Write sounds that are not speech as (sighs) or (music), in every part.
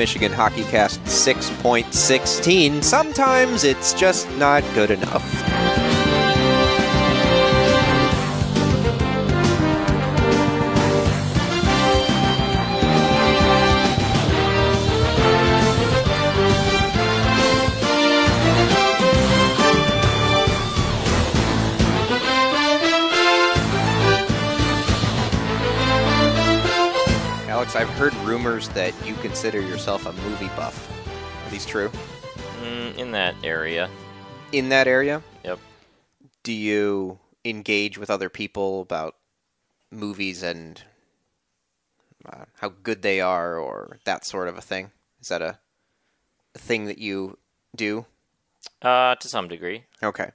Michigan Hockey Cast 6.16. Sometimes it's just not good enough. Heard rumors that you consider yourself a movie buff. Are these true? Mm, in that area. In that area? Yep. Do you engage with other people about movies and uh, how good they are or that sort of a thing? Is that a, a thing that you do? Uh, to some degree. Okay.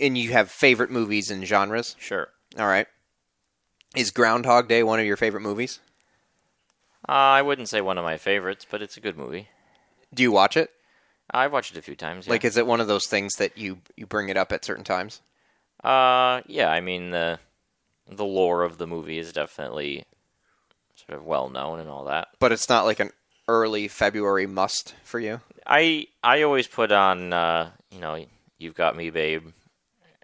And you have favorite movies and genres? Sure. All right. Is Groundhog Day one of your favorite movies? Uh, I wouldn't say one of my favorites, but it's a good movie. Do you watch it? I've watched it a few times. Yeah. Like, is it one of those things that you you bring it up at certain times? uh, yeah. I mean the the lore of the movie is definitely sort of well known and all that. But it's not like an early February must for you. I I always put on uh, you know you've got me babe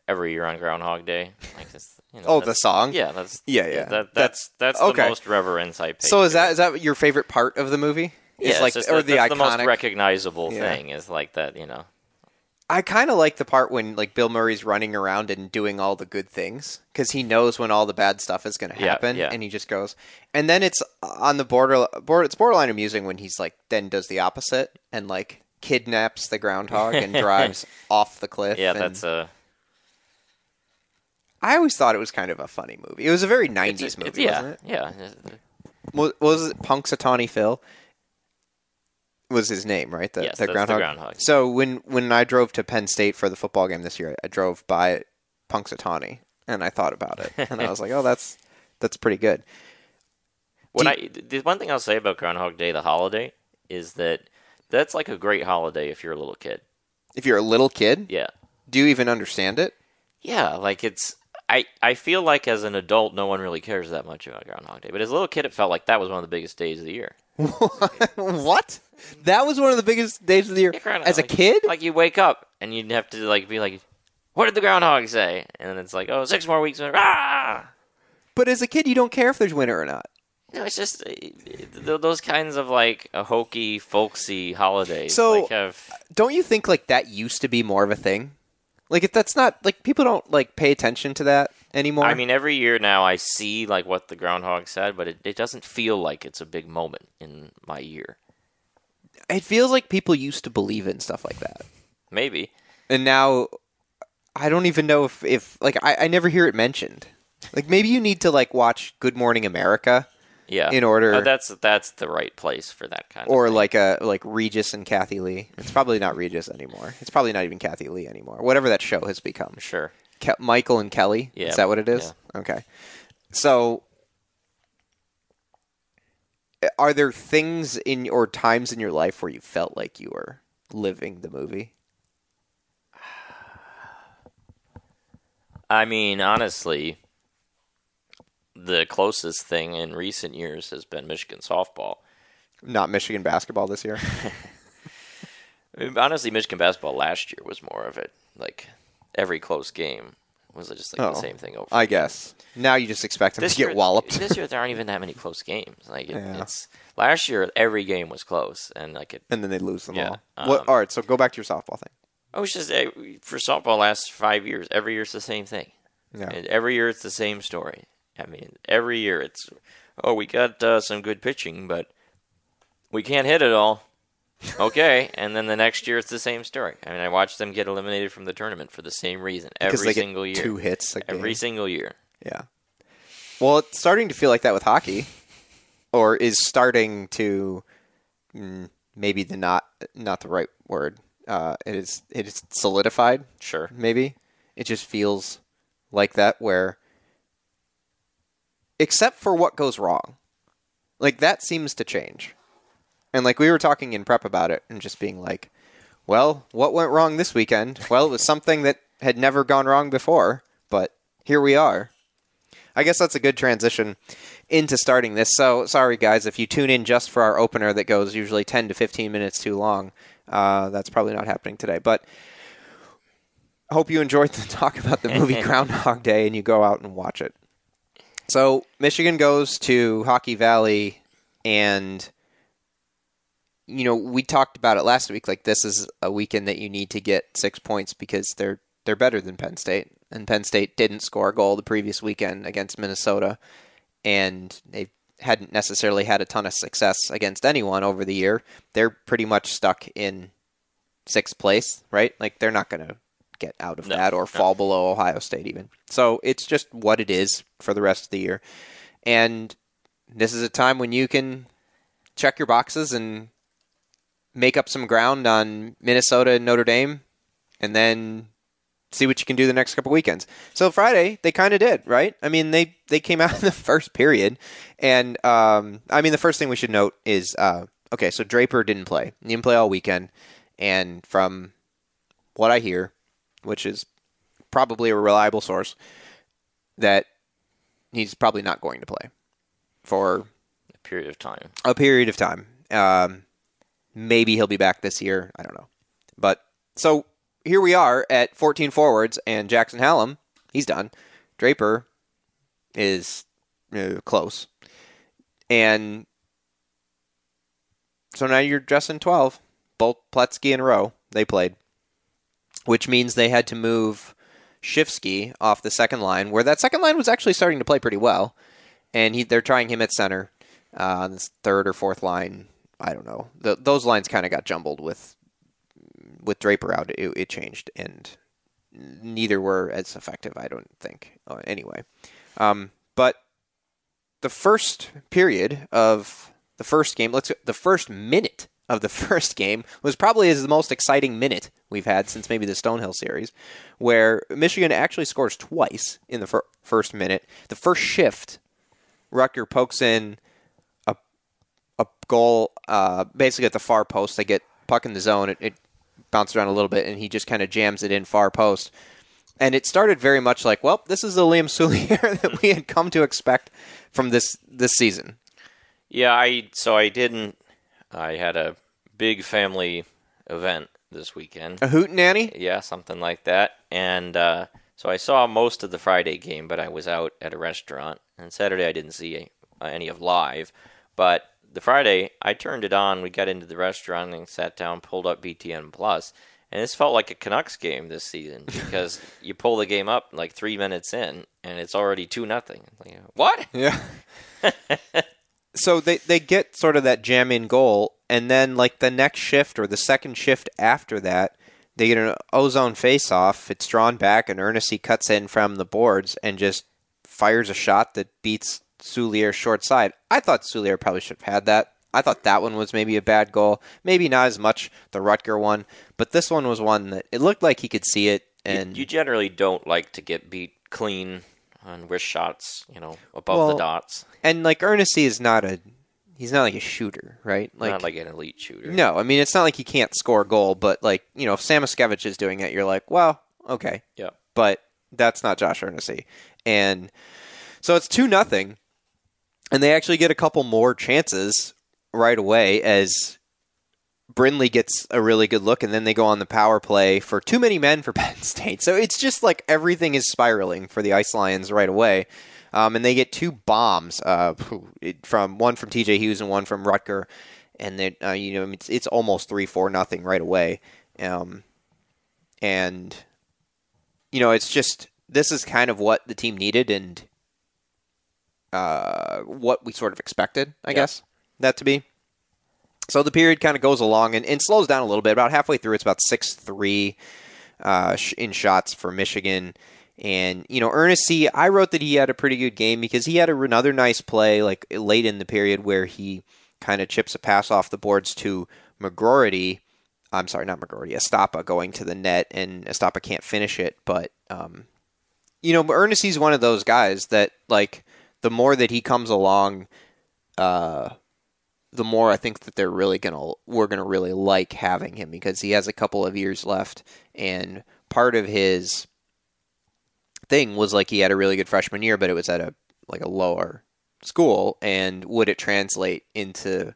every year on Groundhog Day. Like this, you know, Oh, the song. Yeah, that's Yeah, yeah. That, That's- that's okay. the most reverence I pay. So is that is that your favorite part of the movie? Yeah, Is like just or that- the iconic. the most recognizable Yeah. thing is like that. You know. I kind of like the part when like Bill Murray's running around and doing all the good things because he knows when all the bad stuff is going to happen, yeah. and he just goes. And then it's on the border, border. It's borderline amusing when he's like then does the opposite and like kidnaps the groundhog and (laughs) drives off the cliff. Yeah, and- that's a I always thought it was kind of a funny movie. It was a very it's '90s a- movie, yeah, wasn't it? yeah. Was, was it Punxsutawney Phil? Was his name right? The, Yes, the that's the groundhog. groundhog. So when when I drove to Penn State for the football game this year, I drove by Punxsutawney, and I thought about it, and I was like, oh, that's that's pretty good. What Do I the one thing I'll say about Groundhog Day, the holiday, is that that's like a great holiday if you're a little kid. If you're a little kid, Yeah, do you even understand it? yeah. Like it's I I feel like as an adult, no one really cares that much about Groundhog Day, but as a little kid, it felt like that was one of the biggest days of the year. (laughs) what? That was one of the biggest days of the year Yeah, as a like- kid. Like you wake up and you'd have to like be like, "What did the groundhog say?" And then it's like, "Oh, six more weeks." Ah! But as a kid, you don't care if there's winter or not. No, it's just uh, those kinds of like a hokey, folksy holidays. So- like have Don't you think like that used to be more of a thing? Like if that's not like people don't like pay attention to that anymore. I mean, every year now I see like what the groundhog said, but it, it doesn't feel like it's a big moment in my year. it feels like people used to believe in stuff like that. Maybe. and now I don't even know if, if like I, I never hear it mentioned. Like maybe you need to like watch Good Morning America Yeah. In order- Uh, that's that's the right place for that kind of or like a like Regis and Kathie Lee. It's probably not Regis anymore. It's probably not even Kathie Lee anymore. Whatever that show has become. sure. Ke- Michael and Kelly. Yeah. Is that what it is? Okay. So are there things in or times in your life where you felt like you were living the movie? (sighs) I mean, honestly, the closest thing in recent years has been Michigan softball. Not Michigan basketball this year. (laughs) I mean, honestly, Michigan basketball last year was more of it. Like every close game was just like Oh, the same thing over. I guess. Now you just expect them this to get walloped. this year (laughs) there aren't even that many close games. Like it, Yeah. it's last year, every game was close, and like it. and then they lose them Yeah, all. What, um, all right, so go back to your softball thing. I was just for softball last five years. Every year it's the same thing. Yeah. And every year it's the same story. I mean, every year it's oh we got uh, some good pitching, but we can't hit it all. Okay, (laughs) and then the next year it's the same story. I mean, I watched them get eliminated from the tournament for the same reason Because every single year. two hits every game. single year. Yeah. Well, it's starting to feel like that with hockey, or is starting to mm, maybe the not not the right word. Uh, it is it is solidified. Sure. Maybe it just feels like that where, except for what goes wrong, like that seems to change. And like we were talking in prep about it, and just being like, well, what went wrong this weekend? Well, it was something that had never gone wrong before, but here we are. I guess that's a good transition into starting this. So sorry, guys, if you tune in just for our opener that goes usually 10 to 15 minutes too long, uh, that's probably not happening today. But I hope you enjoyed the (laughs) talk about the movie (laughs) Groundhog Day and you go out and watch it. So Michigan goes to Hockey Valley, and you know we talked about it last week. Like this is a weekend that you need to get six points because they're they're better than Penn State, and Penn State didn't score a goal the previous weekend against Minnesota, and they hadn't necessarily had a ton of success against anyone over the year. They're pretty much stuck in sixth place, right? Like they're not going to get out of No, that or no. fall below Ohio State even. So it's just what it is for the rest of the year. And this is a time when you can check your boxes and make up some ground on Minnesota and Notre Dame and then see what you can do the next couple weekends. So Friday, they kind of did, right? I mean, they they came (laughs) out in the first period, and um, I mean, the first thing we should note is uh, okay. So Draper didn't play; he didn't play all weekend, and from what I hear, which is probably a reliable source, that he's probably not going to play for A period of time. a period of time. Um, maybe he'll be back this year. I don't know. But so here we are at 14 forwards, and Jackson Hallam, he's done. Draper is uh, close. And so now you're dressing 12. Both Pletsky and Rowe, they played. Which means they had to move Schifsky off the second line, where that second line was actually starting to play pretty well. And he, they're trying him at center uh, on this third or fourth line. I don't know. The, those lines kind of got jumbled with with Draper out. It, it changed, and neither were as effective. I don't think. Uh, anyway, um, but the first period of the first game, let's the first minute of the (laughs) first game was probably is the most exciting minute we've had since maybe the Stonehill series, where Michigan actually scores twice in the fir- first minute. The first shift, Rutger pokes in a a goal, uh, basically at the far post. They get puck in the zone. It, it bounced around a little bit, and he just kind of jams it in far post. And it started very much like, well, this is the Liam Souliere (laughs) that we had come to expect from this this season. Yeah, I so I didn't. I had a big family event this weekend. A hoot nanny? Yeah, something like that. And uh, so I saw most of the Friday game, but I was out at a restaurant. And Saturday I didn't see any of live. But the Friday I turned it on. We got into the restaurant and sat down, pulled up BTN Plus, and this felt like a Canucks game this season (laughs) because you pull the game up like three minutes in, and it's already two nothing. Like, what? Yeah. (laughs) so they they get sort of that jam in goal, and then like the next shift or the second shift after that, they get an ozone face off. It's drawn back, and Eernisse cuts in from the boards and just fires a shot that beats Souliere short side. I thought Souliere probably should have had that. I thought that one was maybe a bad goal. Maybe not as much the Rutger one, but this one was one that it looked like he could see it. And you, you generally don't like to get beat clean on wrist shots, you know, above Well, the dots. and like Eernisse is not a he's not like a shooter, right? Not like an elite shooter. No, I mean it's not like he can't score a goal, but like you know, if Samoskevich is doing it, you're like, well, okay, Yeah. but that's not Josh Eernisse, and so it's two nothing, and they actually get a couple more chances right away as Brindley gets a really good look, and then they go on the power play for too many men for (laughs) Penn State. So it's just like everything is spiraling for the Ice Lions right away. Um, and they get two bombs uh, from one from T.J. Hughes and one from Rutger, and then uh, you know it's it's almost three four nothing right away, um, and you know it's just this is kind of what the team needed and uh, what we sort of expected, I Yeah. guess that to be. So the period kind of goes along and, and slows down a little bit. About halfway through, it's about six three uh, in shots for Michigan. And you know, Ernest C. I wrote that he had a pretty good game because he had a, another nice play like late in the period where he kind of chips a pass off the boards to McGroarty. I'm sorry, not McGroarty, Estapa going to the net, and Estapa can't finish it. But um, you know, Eernisse one of those guys that like the more that he comes along, uh, the more I think that they're really gonna we're gonna really like having him because he has a couple of years left, and part of his thing was like he had a really good freshman year, but it was at a like a lower school, and would it translate into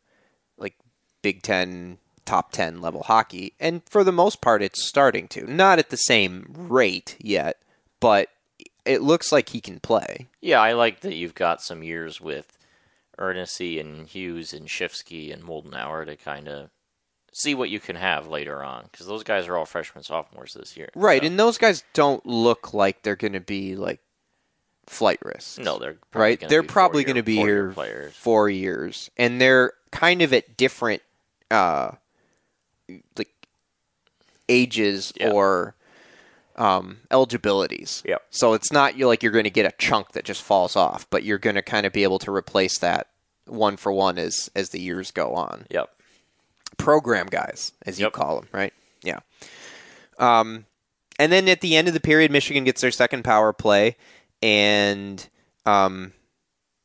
like Big Ten top 10 level hockey. And for the most part, it's starting to. Not at the same rate yet, but it looks like he can play. Yeah, I like that you've got some years with Eernisse and Hughes and Schifsky and Moldenhauer to kind of see what you can have later on because those guys are all freshmen sophomores this year. Right, So- and those guys don't look like they're going to be like flight risks. no, they're probably right? They're probably going to be here players. four years, and they're kind of at different uh, like ages Yeah. or um, eligibilities. Yep. So it's not you like you're going to get a chunk that just falls off, but you're going to kind of be able to replace that one for one as as the years go on Yep. program guys, as you Yep. call them, right? Yeah. Um, and then at the end of the period, Michigan gets their second power play and um,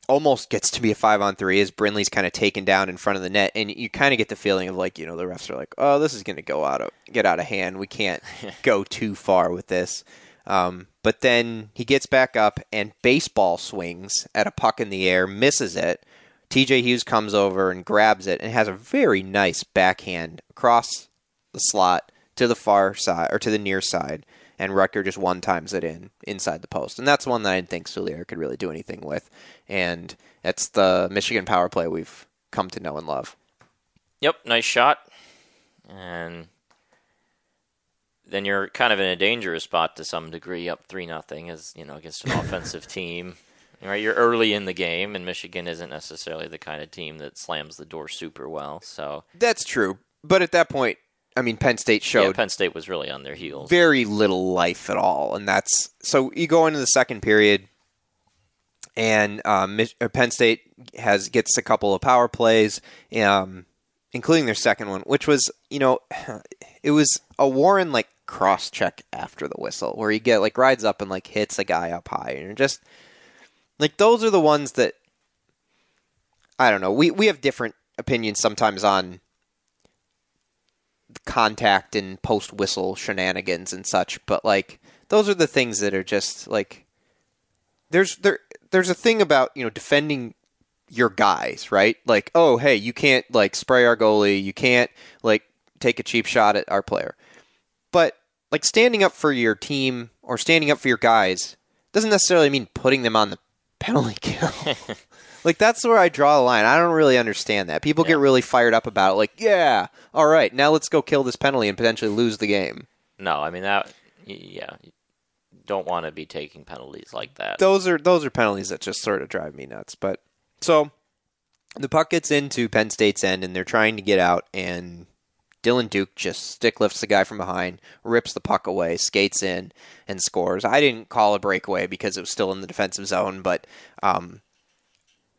almost gets to be a five on three as Brindley's kind of taken down in front of the net, and you kind of get the feeling of like you know the refs are like, oh, this is going to go out of get out of hand. We can't (laughs) go too far with this. Um, but then he gets back up and baseball swings at a puck in the air, misses it. TJ Hughes comes over and grabs it and has a very nice backhand across the slot to the far side or to the near side, and Rutger just one times it in inside the post, and that's one that I didn't think Souliere could really do anything with, and it's the Michigan power play we've come to know and love. Yep, nice shot. And then you're kind of in a dangerous spot to some degree, up three nothing, as you know, against an (laughs) offensive team. Right, you're early in the game, and Michigan isn't necessarily the kind of team that slams the door super well. So That's true, but at that point, I mean, Penn State showed. yeah, Penn State was really on their heels. very little life at all, and that's so you go into the second period, and um, uh, Penn State has gets a couple of power plays, um, including their second one, which was you know, (sighs) it was a Warren like cross check after the whistle where he get like rides up and like hits a guy up high, and just like those are the ones that I don't know. We we have different opinions sometimes on contact and post whistle shenanigans and such, but like those are the things that are just like there's there there's a thing about, you know, defending your guys, right? Like, oh hey, you can't like spray our goalie, you can't like take a cheap shot at our player. But like standing up for your team or standing up for your guys doesn't necessarily mean putting them on the (laughs) penalty kill. (laughs) like that's where I draw the line. I don't really understand that. People get really fired up about it like, yeah, all right, now let's go kill this penalty and potentially lose the game. No, I mean that. Yeah, you don't want to be taking penalties like that. Those are those are penalties that just sort of drive me nuts. But so the puck gets into Penn State's end and they're trying to get out and Dylan Duke just stick lifts the guy from behind, rips the puck away, skates in, and scores. I didn't call a breakaway because it was still in the defensive zone, but um,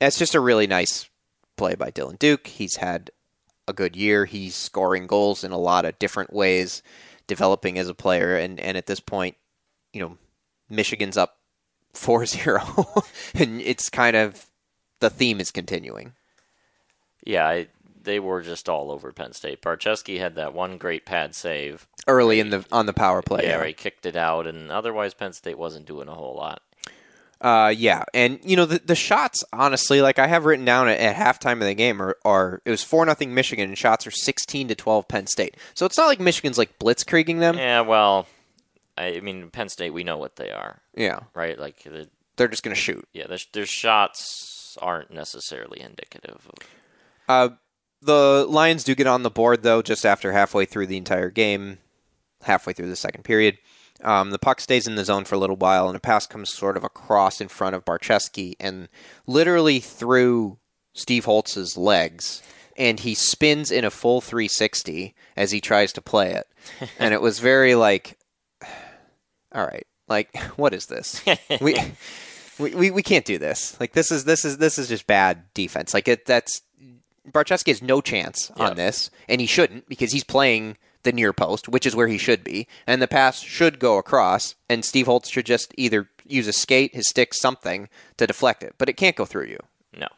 it's just a really nice play by Dylan Duke. He's had a good year. He's scoring goals in a lot of different ways, developing as a player, and, and at this point, you know, Michigan's up (laughs) 4-0, and it's kind of the theme is continuing. Yeah, I, they were just all over Penn State. Barczewski had that one great pad save. Early in the on the power play, yeah, where he kicked it out, and otherwise Penn State wasn't doing a whole lot. Uh, yeah, and you know the the shots. Honestly, like I have written down at, at halftime of the game, are, are it was four nothing Michigan, and shots are sixteen to twelve Penn State. So it's not like Michigan's like blitzkrieging them. Yeah, well, I, mean Penn State, we know what they are, Yeah, right? Like, the, they're just gonna shoot. yeah, their, their shots aren't necessarily indicative of. Uh, the Lions do get on the board though, just after halfway through the entire game, halfway through the second period. Um, the puck stays in the zone for a little while, and a pass comes sort of across in front of Barczewski and literally through Steve Holtz's legs, and he spins in a full 360 as he tries to play it. (laughs) and it was very like, (sighs) all right, like (laughs) what is this? (laughs) we, we we we can't do this. Like this is this is this is just bad defense. Like it that's Barczewski has no chance Yeah. on this, and he shouldn't because he's playing the near post, which is where he should be, and the pass should go across, and Steve Holtz should just either use a skate, his stick, something to deflect it, but it can't go through you, No.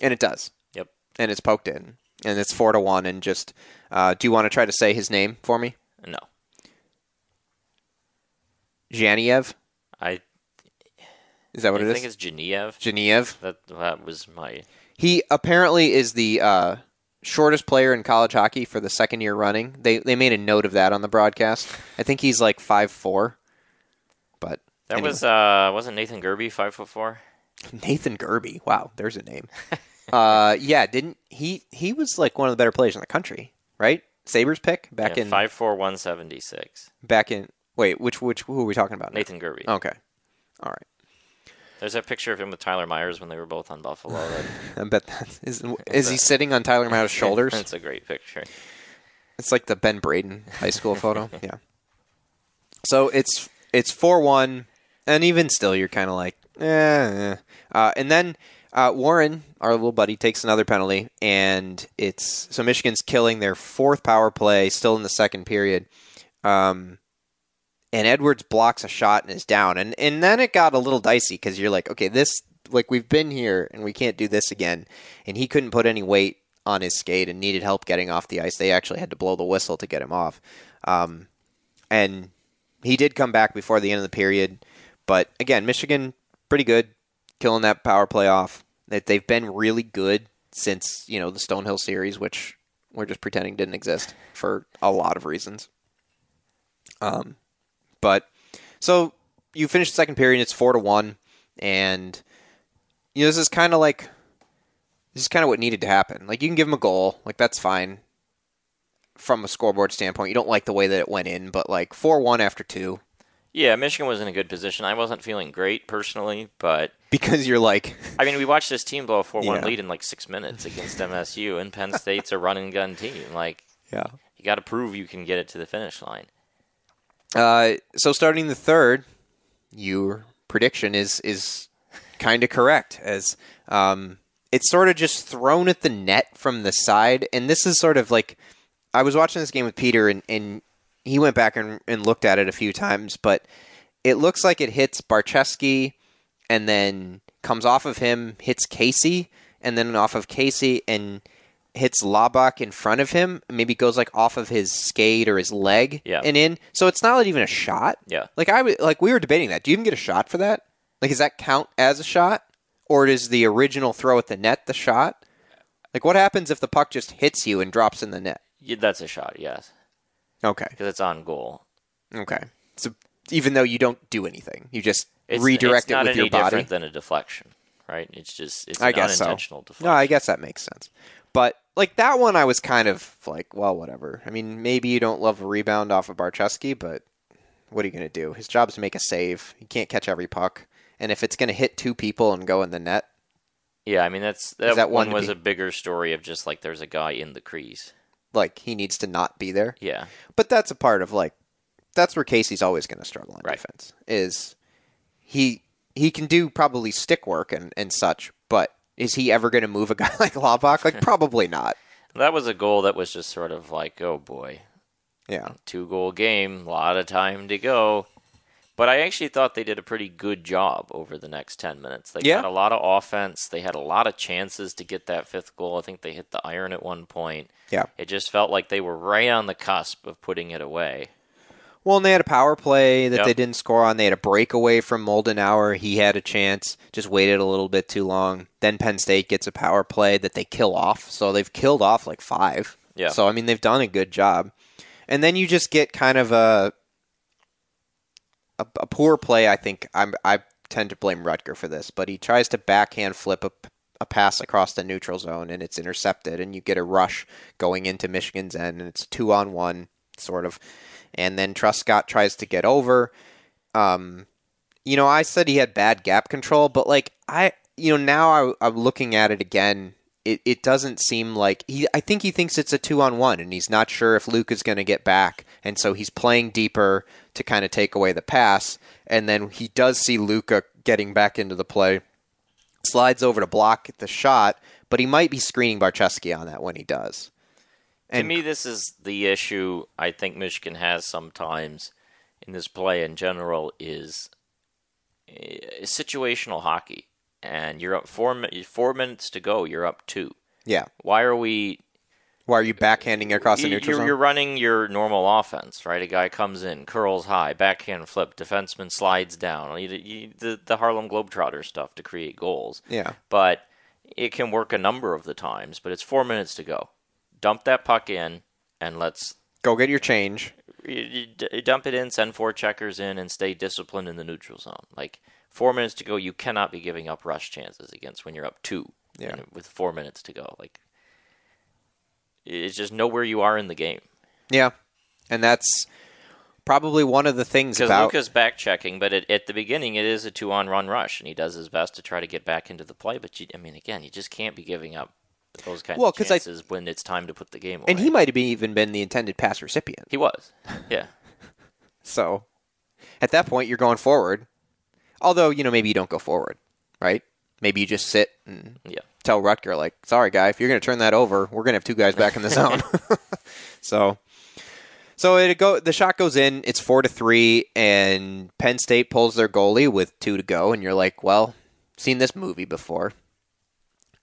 and it does, Yep. and it's poked in, and it's four to one, and just uh, do you want to try to say his name for me, No. Dzhaniyev? I. Is that what it is? I think it's Genev. Genev. That that was my He apparently is the uh, shortest player in college hockey for the second year running. They they made a note of that on the broadcast. I think he's like five four. But that anyway. was uh wasn't Nathan Gerbe five foot four? (laughs) Nathan Gerbe. Wow, there's a name. (laughs) uh, yeah, didn't he? He was like one of the better players in the country, right? Sabres pick back yeah, in five four one seventy six. back in. Wait, which which who are we talking about? now? Nathan Gerbe. Okay, all right. There's that picture of him with Tyler Myers when they were both on Buffalo. That, (laughs) I bet that is. Is he sitting on Tyler Myers' (laughs) shoulders? That's a great picture. It's like the Ben Braden high school photo. (laughs) Yeah. So it's it's four one, and even still, you're kind of like, eh. eh. Uh, and then uh, Warren, our little buddy, takes another penalty, and it's so Michigan's killing their fourth power play, still in the second period. Um, and Edwards blocks a shot and is down, and and then it got a little dicey because you're like, okay, this like we've been here and we can't do this again, and he couldn't put any weight on his skate and needed help getting off the ice. They actually had to blow the whistle to get him off, um, and he did come back before the end of the period. But again, Michigan pretty good, killing that power play off. That they've been really good since you know the Stonehill series, which we're just pretending didn't exist for a lot of reasons. Um, but so you finish the second period, and it's four to one, and you know this is kind of like this is kind of what needed to happen. Like you can give them a goal, like that's fine from a scoreboard standpoint. You don't like the way that it went in, but like four one after two, Yeah, Michigan was in a good position. I wasn't feeling great personally, but (laughs) because you're like, I mean, we watched this team blow a four-one Yeah. lead in like six minutes against MSU, and Penn State's a run and gun team. Like yeah. you got to prove you can get it to the finish line. Uh, so starting the third, your prediction is is kind of correct as um, it's sort of just thrown at the net from the side, and this is sort of like I was watching this game with Peter, and, and he went back and, and looked at it a few times, but it looks like it hits Barczewski, and then comes off of him, hits Casey, and then off of Casey, and hits Labak in front of him. Maybe goes like off of his skate or his leg, Yeah. and in. So it's not like even a shot. Yeah. Like I like we were debating that. Do you even get a shot for that? Like does that count as a shot, or is the original throw at the net the shot? Like what happens if the puck just hits you and drops in the net? Yeah, that's a shot, yes, Okay. because it's on goal. Okay. So even though you don't do anything, you just It's, redirect it's it with your body. different than a deflection, right? It's just it's I guess so. unintentional deflection. No, I guess that makes sense. But like that one, I was kind of like, well, whatever. I mean, maybe you don't love a rebound off of Barczewski, but what are you going to do? His job's to make a save. He can't catch every puck, and if it's going to hit two people and go in the net, Yeah, I mean that's that, that one one was be- a bigger story of just like there's a guy in the crease. like he needs to not be there. Yeah, But that's a part of like that's where Casey's always going to struggle in Right. defense. Is he he can do probably stick work and, and such, but is he ever going to move a guy (laughs) like Labak? Like probably not. that was a goal that was just sort of like, oh boy, Yeah. two goal game, a lot of time to go. But I actually thought they did a pretty good job over the next 10 minutes. They Yeah. had a lot of offense. They had a lot of chances to get that fifth goal. I think they hit the iron at one point. Yeah. It just felt like they were right on the cusp of putting it away. Well, and they had a power play that Yep. they didn't score on. They had a breakaway from Moldenhauer. He had a chance, just waited a little bit too long. Then Penn State gets a power play that they kill off. So they've killed off like five. Yeah. So I mean, they've done a good job. And then you just get kind of a a, a poor play. I think I'm I tend to blame Rutger for this, but he tries to backhand flip a, a pass across the neutral zone, and it's intercepted, and you get a rush going into Michigan's end, and it's two on one sort of. And then Truscott tries to get over. Um, you know, I said he had bad gap control, but like I, you know, now I, I'm looking at it again. It, it doesn't seem like he. I think he thinks it's a two on one, and he's not sure if Luke is going to get back, and so he's playing deeper to kind of take away the pass. And then he does see Luca getting back into the play, slides over to block the shot, but he might be screening Barczewski on that when he does. To me, this is the issue I think Michigan has sometimes in this play in general is uh, situational hockey. And you're up four four minutes to go. You're up two. yeah, Why are we Why are you backhanding across the neutral you're, zone? you're running your normal offense, right? A guy comes in, curls high, backhand flip, defenseman slides down. You, you, the, the Harlem Globetrotter stuff to create goals. Yeah. But it can work a number of the times, but it's four minutes to go. Dump that puck in, and let's Go get your change. you, you dump it in, send four checkers in, and stay disciplined in the neutral zone. Like four minutes to go, you cannot be giving up rush chances against when you're up two. Yeah. with four minutes to go, like it's just know where you are in the game. Yeah, and that's probably one of the things Because Luca's back checking, but it, at the beginning it is a two on run rush, and he does his best to try to get back into the play. But you, I mean, again, you just can't be giving up those kinds Well, of 'cause I- chances when it's time to put the game away. and he might have been even been the intended pass recipient. he was, yeah. (laughs) So at that point, you're going forward. Although you know maybe you don't go forward, right? Maybe you just sit and Yeah. tell Rutger like, "Sorry, guy, if you're going to turn that over, we're going to have two guys back in the zone." (laughs) (laughs) so, so it go. The shot goes in. It's four to three, and Penn State pulls their goalie with two to go, and you're like, "Well, seen this movie before,"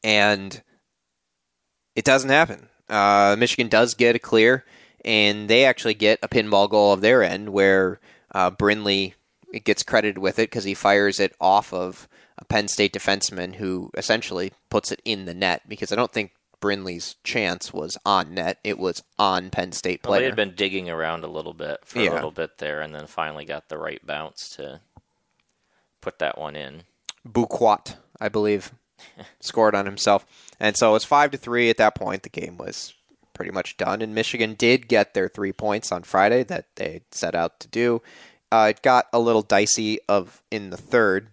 and it doesn't happen. Uh, Michigan does get a clear, and they actually get a pinball goal of their end where uh, Brindley gets credited with it because he fires it off of a Penn State defenseman who essentially puts it in the net because I don't think Brindley's chance was on net; it was on Penn State Well, they had been digging around a little bit for Yeah. a little bit there, and then finally got the right bounce to put that one in. Buquat, I believe, scored on himself. And so it was five to three at that point. The game was pretty much done, and Michigan did get their three points on Friday that they set out to do. Uh, it got a little dicey of in the third,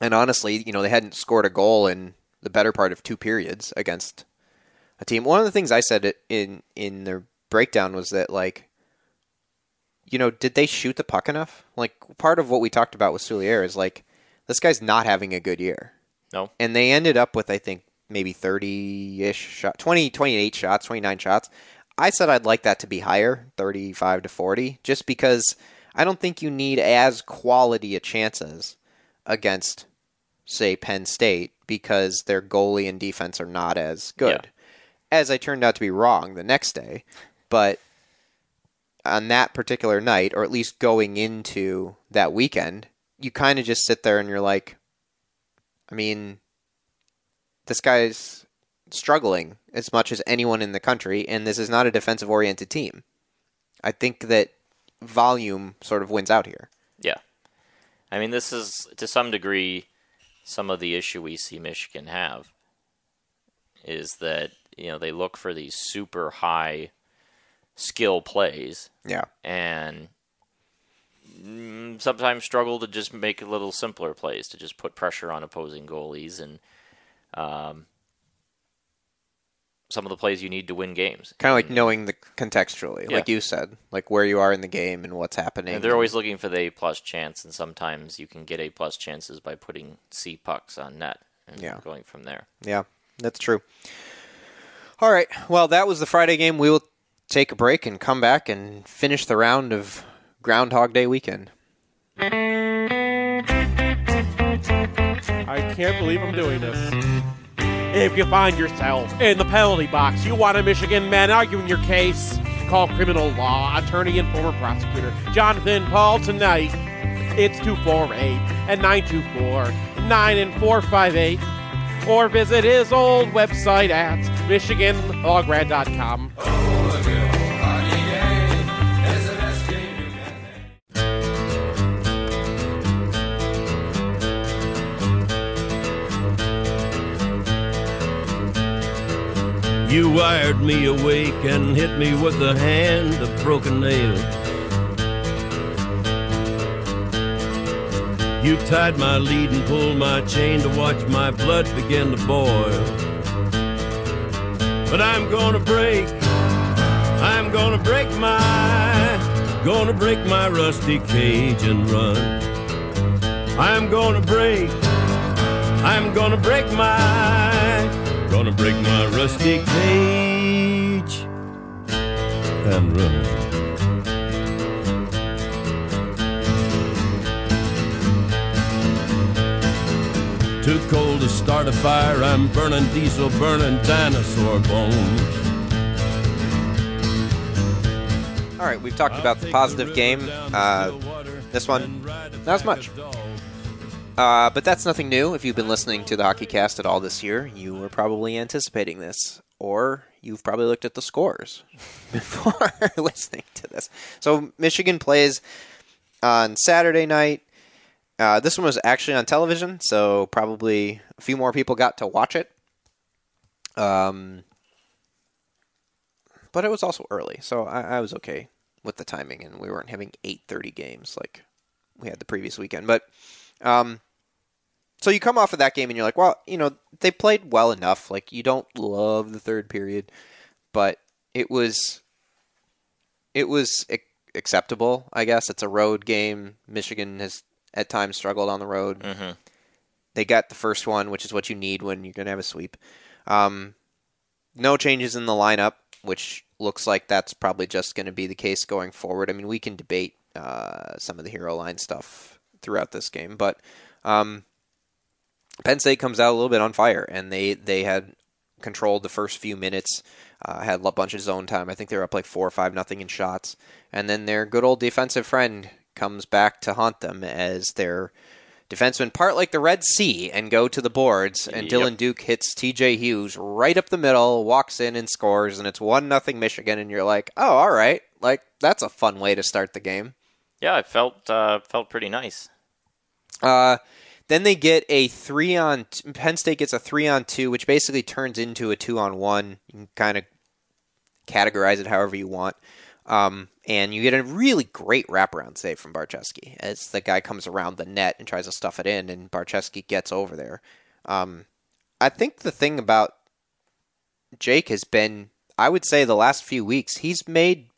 and honestly, you know, they hadn't scored a goal in the better part of two periods against a team. One of the things I said in in their breakdown was that like you know, did they shoot the puck enough? Like part of what we talked about with Souliere is like this guy's not having a good year. No, And they ended up with I think maybe 30ish shot 20 28 shots, 29 shots. I said I'd like that to be higher, 35 to 40, just because I don't think you need as quality a chances against say Penn State because their goalie and defense are not as good. As I turned out to be wrong the next day, but on that particular night, or at least going into that weekend, you kind of just sit there and you're like, I mean, this guy's struggling as much as anyone in the country, and this is not a defensive oriented team. I think that volume sort of wins out here. yeah. I mean, this is to some degree some of the issue we see Michigan have is that you know they look for these super high skill plays Yeah. and sometimes struggle to just make a little simpler plays to just put pressure on opposing goalies and um, some of the plays you need to win games. Kind of like knowing the contextually, Yeah. like you said, like where you are in the game and what's happening. And they're always looking for the A plus chance, and sometimes you can get A plus chances by putting C pucks on net and Yeah. going from there. Yeah, that's true. All right. Well, that was the Friday game. We will take a break and come back and finish the round of Groundhog Day weekend. I can't believe I'm doing this. If you find yourself in the penalty box, you want a Michigan man arguing your case, call criminal law attorney and former prosecutor Jonathan Paul tonight. It's 248 and 924 9 and 458. Or visit his old website at MichiganLawGrad.com. You wired me awake and hit me with a hand of broken nails. You tied my lead and pulled my chain to watch my blood begin to boil. But I'm gonna break, I'm gonna break my, gonna break my rusty cage and run. I'm gonna break, I'm gonna break my, Gonna break my rusty cage and run. Too cold to start a fire, I'm burning diesel, burning dinosaur bones. All right, we've talked about the positive game. Uh, this one, not as much. Uh, but that's nothing new. If you've been listening to the Hockey Cast at all this year, you were probably anticipating this, or you've probably looked at the scores (laughs) before (laughs) listening to this. So Michigan plays on Saturday night. Uh, this one was actually on television, so probably a few more people got to watch it. Um, but it was also early, so I, I was okay with the timing, and we weren't having eight thirty games like we had the previous weekend. But um, so you come off of that game, and you're like, well, you know, they played well enough. Like you don't love the third period, but it was it was acceptable, I guess. It's a road game. Michigan has at times struggled on the road. Mhm. They got the first one, which is what you need when you're going to have a sweep. Um, no changes in the lineup, which looks like that's probably just going to be the case going forward. I mean, we can debate uh, some of the hero line stuff throughout this game, but um, Penn State comes out a little bit on fire, and they they had controlled the first few minutes, uh, had a bunch of zone time. I think they were up like four or five nothing in shots, and then their good old defensive friend comes back to haunt them as their defensemen part like the Red Sea and go to the boards, and Yep. Dylan Duke hits T.J. Hughes right up the middle, walks in and scores, and it's one nothing Michigan, and you're like, oh, all right, like that's a fun way to start the game. Yeah, it felt uh, felt pretty nice. Uh, then they get a three on. Penn State gets a three on two, which basically turns into a two on one. You can kind of categorize it however you want. Um, and you get a really great wraparound save from Barczewski as the guy comes around the net and tries to stuff it in, and Barczewski gets over there. Um, I think the thing about Jake has been, I would say, the last few weeks, he's made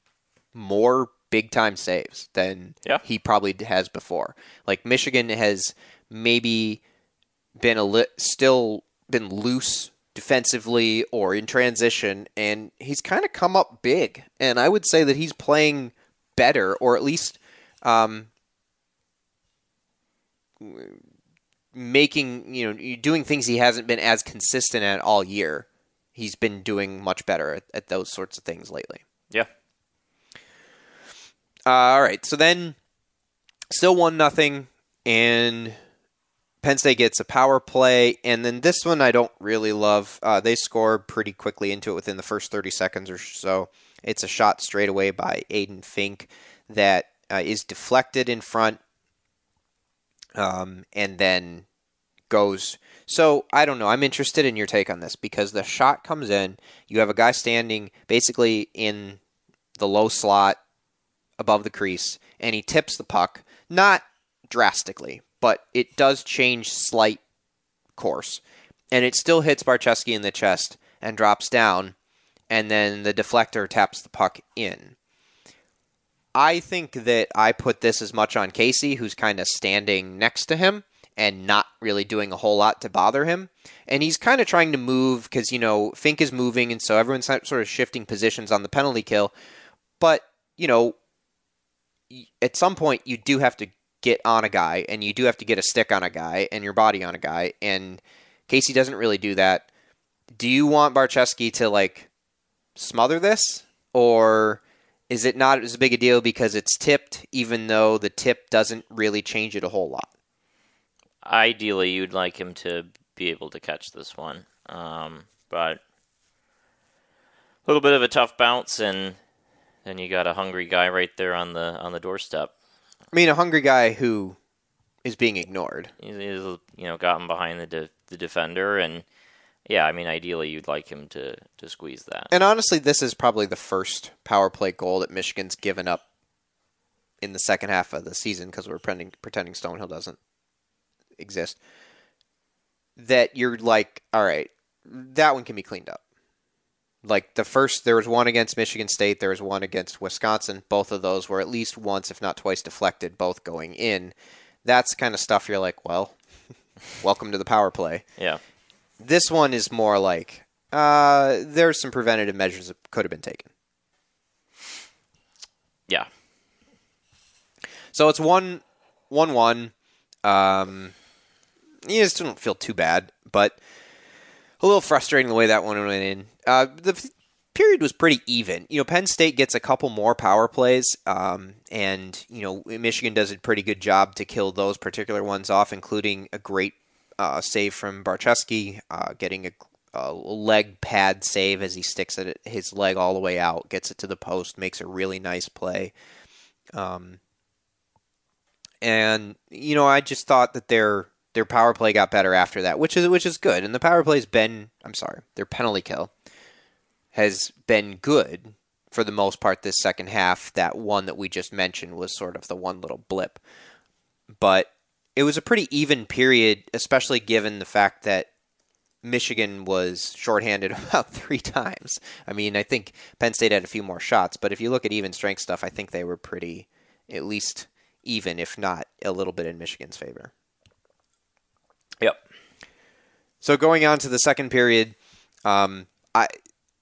more big time saves than Yeah. he probably has before. Like Michigan has maybe been a li- still been loose defensively or in transition, and he's kind of come up big. And I would say that he's playing better, or at least um, making you know doing things he hasn't been as consistent at all year. He's been doing much better at, at those sorts of things lately. Yeah. Uh, all right, so then still one nothing, and Penn State gets a power play, and then this one I don't really love. Uh, they score pretty quickly into it within the first thirty seconds or so. It's a shot straight away by Aidan Fink that uh, is deflected in front, um, and then goes. So I don't know. I'm interested in your take on this because the shot comes in. You have a guy standing basically in the low slot above the crease, and he tips the puck. Not drastically, but it does change slight course. And it still hits Barczewski in the chest and drops down, and then the deflector taps the puck in. I think that I put this as much on Casey, who's kind of standing next to him and not really doing a whole lot to bother him. And he's kind of trying to move because, you know, Fink is moving, and so everyone's sort of shifting positions on the penalty kill. But, you know, at some point you do have to get on a guy and you do have to get a stick on a guy and your body on a guy and Casey doesn't really do that. Do you want Barczewski to like smother this or is it not as big a deal because it's tipped even though the tip doesn't really change it a whole lot? Ideally, you'd like him to be able to catch this one, um, but a little bit of a tough bounce, and then you got a hungry guy right there on the on the doorstep. I mean a hungry guy who is being ignored. He's, he's you know gotten behind the de- the defender, and yeah, I mean ideally you'd like him to to squeeze that. And honestly, this is probably the first power play goal that Michigan's given up in the second half of the season because we're pretending, pretending Stonehill doesn't exist. That you're like, all right, that one can be cleaned up. Like the first, there was one against Michigan State, there was one against Wisconsin. Both of those were at least once, if not twice, deflected, both going in. That's kind of stuff you're like, well, (laughs) welcome to the power play. Yeah, This one is more like uh, there's some preventative measures that could have been taken. yeah, So it's one, one, one. Um, you just don't feel too bad, but a little frustrating the way that one went in. Uh, the period was pretty even. You know, Penn State gets a couple more power plays, um, and you know Michigan does a pretty good job to kill those particular ones off, including a great uh, save from Barczewski, uh, getting a, a leg pad save as he sticks it his leg all the way out, gets it to the post, makes a really nice play. Um, and you know, I just thought that their their power play got better after that, which is which is good. And the power play's been, I'm sorry, their penalty kill has been good for the most part this second half. That one that we just mentioned was sort of the one little blip. But it was a pretty even period, especially given the fact that Michigan was shorthanded (laughs) about three times. I mean, I think Penn State had a few more shots, but if you look at even strength stuff, I think they were pretty, at least even, if not a little bit in Michigan's favor. Yep. So going on to the second period, um, I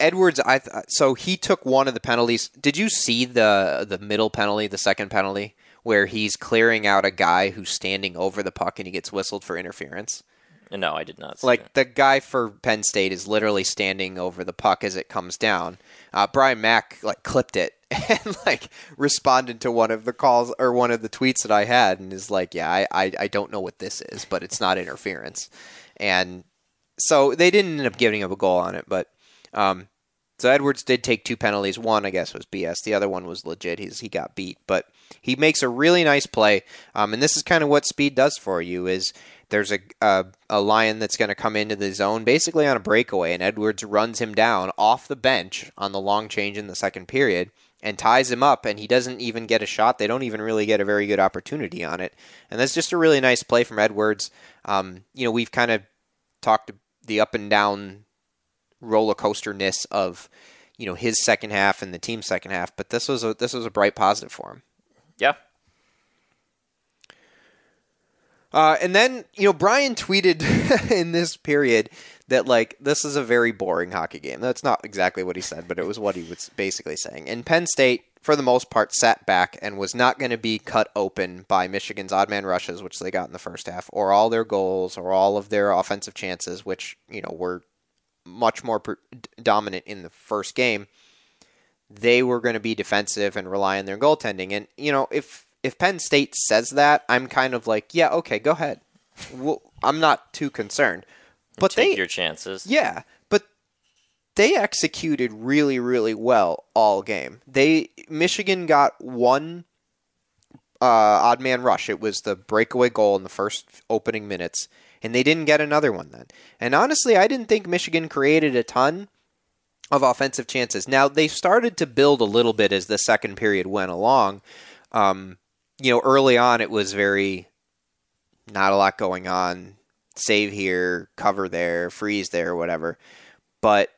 Edwards, I th- so he took one of the penalties. Did you see the the middle penalty, the second penalty, where he's clearing out a guy who's standing over the puck and he gets whistled for interference? No, I did not. See Like the guy for Penn State is literally standing over the puck as it comes down. Uh, Brian Mack like clipped it (laughs) and like responded to one of the calls or one of the tweets that I had and is like, yeah, I, I, I don't know what this is, but it's not interference. And so they didn't end up giving up a goal on it, but um, so Edwards did take two penalties. One, I guess, was BS. The other one was legit. He's, he got beat, but he makes a really nice play. Um, and this is kind of what speed does for you: is there's a a, a lion that's going to come into the zone basically on a breakaway, and Edwards runs him down off the bench on the long change in the second period and ties him up, and he doesn't even get a shot. They don't even really get a very good opportunity on it, and that's just a really nice play from Edwards. Um, you know, we've kind of talked the up and down roller coasterness of you know his second half and the team's second half, but this was a this was a bright positive for him. yeah. Uh, and then you know Brian tweeted (laughs) in this period that like this is a very boring hockey game. That's not exactly what he said, but it was what he was basically saying. And Penn State, for the most part, sat back and was not going to be cut open by Michigan's odd man rushes, which they got in the first half, or all their goals, or all of their offensive chances, which you know were much more per- dominant in the first game. They were going to be defensive and rely on their goaltending. And you know if if Penn State says that, I'm kind of like, yeah, okay, go ahead. Well, I'm not too concerned. But Take they, your chances. yeah, but they executed really, really well all game. They Michigan got one uh, odd man rush. It was the breakaway goal in the first opening minutes, and they didn't get another one then. And honestly, I didn't think Michigan created a ton of offensive chances. Now they started to build a little bit as the second period went along. Um, you know, early on it was very not a lot going on. Save here, cover there, freeze there, whatever. But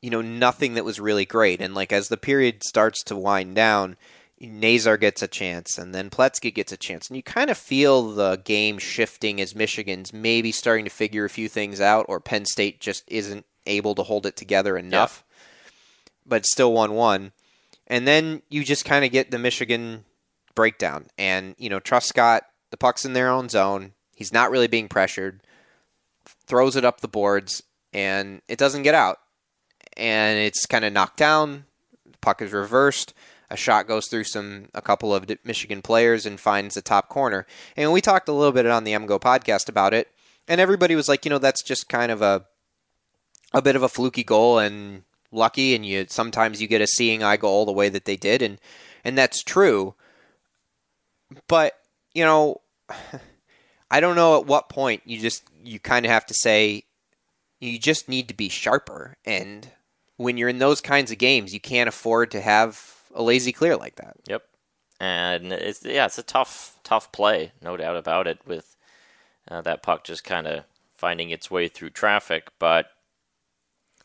you know, nothing that was really great. And like as the period starts to wind down, Nazar gets a chance, and then Pletsky gets a chance, and you kind of feel the game shifting as Michigan's maybe starting to figure a few things out, or Penn State just isn't able to hold it together enough. But still one-one, and then you just kind of get the Michigan breakdown, and you know, Truscott, the puck's in their own zone. He's not really being pressured. Throws it up the boards, and it doesn't get out, and it's kind of knocked down. The puck is reversed a shot goes through some a couple of Michigan players and finds the top corner. And we talked a little bit on the MGO podcast about it, and everybody was like, you know, that's just kind of a a bit of a fluky goal and lucky, and you sometimes you get a seeing eye goal the way that they did, and and that's true. But you know, (sighs) I don't know at what point you just you kind of have to say you just need to be sharper and when you're in those kinds of games you can't afford to have a lazy clear like that. Yep. And it's yeah, it's a tough tough play, no doubt about it. With uh, that puck just kind of finding its way through traffic, but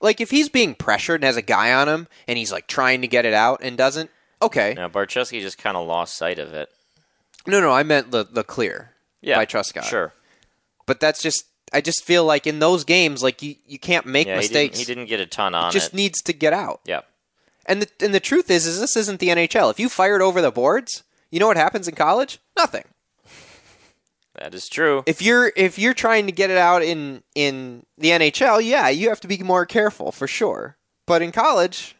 Like if he's being pressured and has a guy on him and he's like trying to get it out and doesn't, okay. Now Barczewski just kind of lost sight of it. No, no, I meant the the clear Yeah, by Truscott. Sure. But that's just I just feel like in those games like you, you can't make Yeah, mistakes. He didn't, he didn't get a ton on it just it. needs to get out. yeah. And the and the truth is is this isn't the NHL. If you fired over the boards, you know what happens in college? Nothing. That is true. If you're if you're trying to get it out in in the NHL, yeah, you have to be more careful for sure. But in college,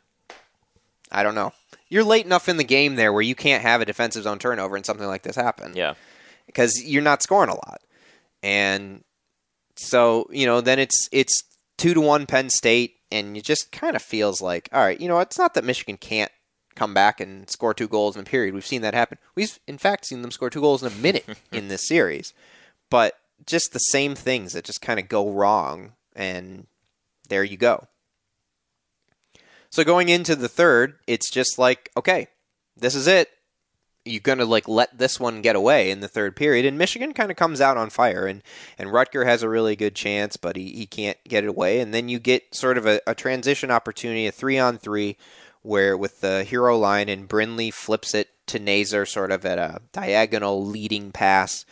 I don't know. You're late enough in the game there where you can't have a defensive zone turnover and something like this happen. Yeah. because you're not scoring a lot. And so, you know, then it's it's two to one Penn State, and it just kind of feels like, all right, you know, it's not that Michigan can't come back and score two goals in a period. We've seen that happen. We've in fact seen them score two goals in a minute (laughs) in this series. But just the same things that just kind of go wrong, and there you go. So going into the third, it's just like, okay, this is it you're gonna like let this one get away in the third period, and Michigan kind of comes out on fire, and and Rutger has a really good chance, but he, he can't get it away, and then you get sort of a, a transition opportunity, a three on three, where with the hero line and Brindley flips it to Nazar, sort of at a diagonal leading pass.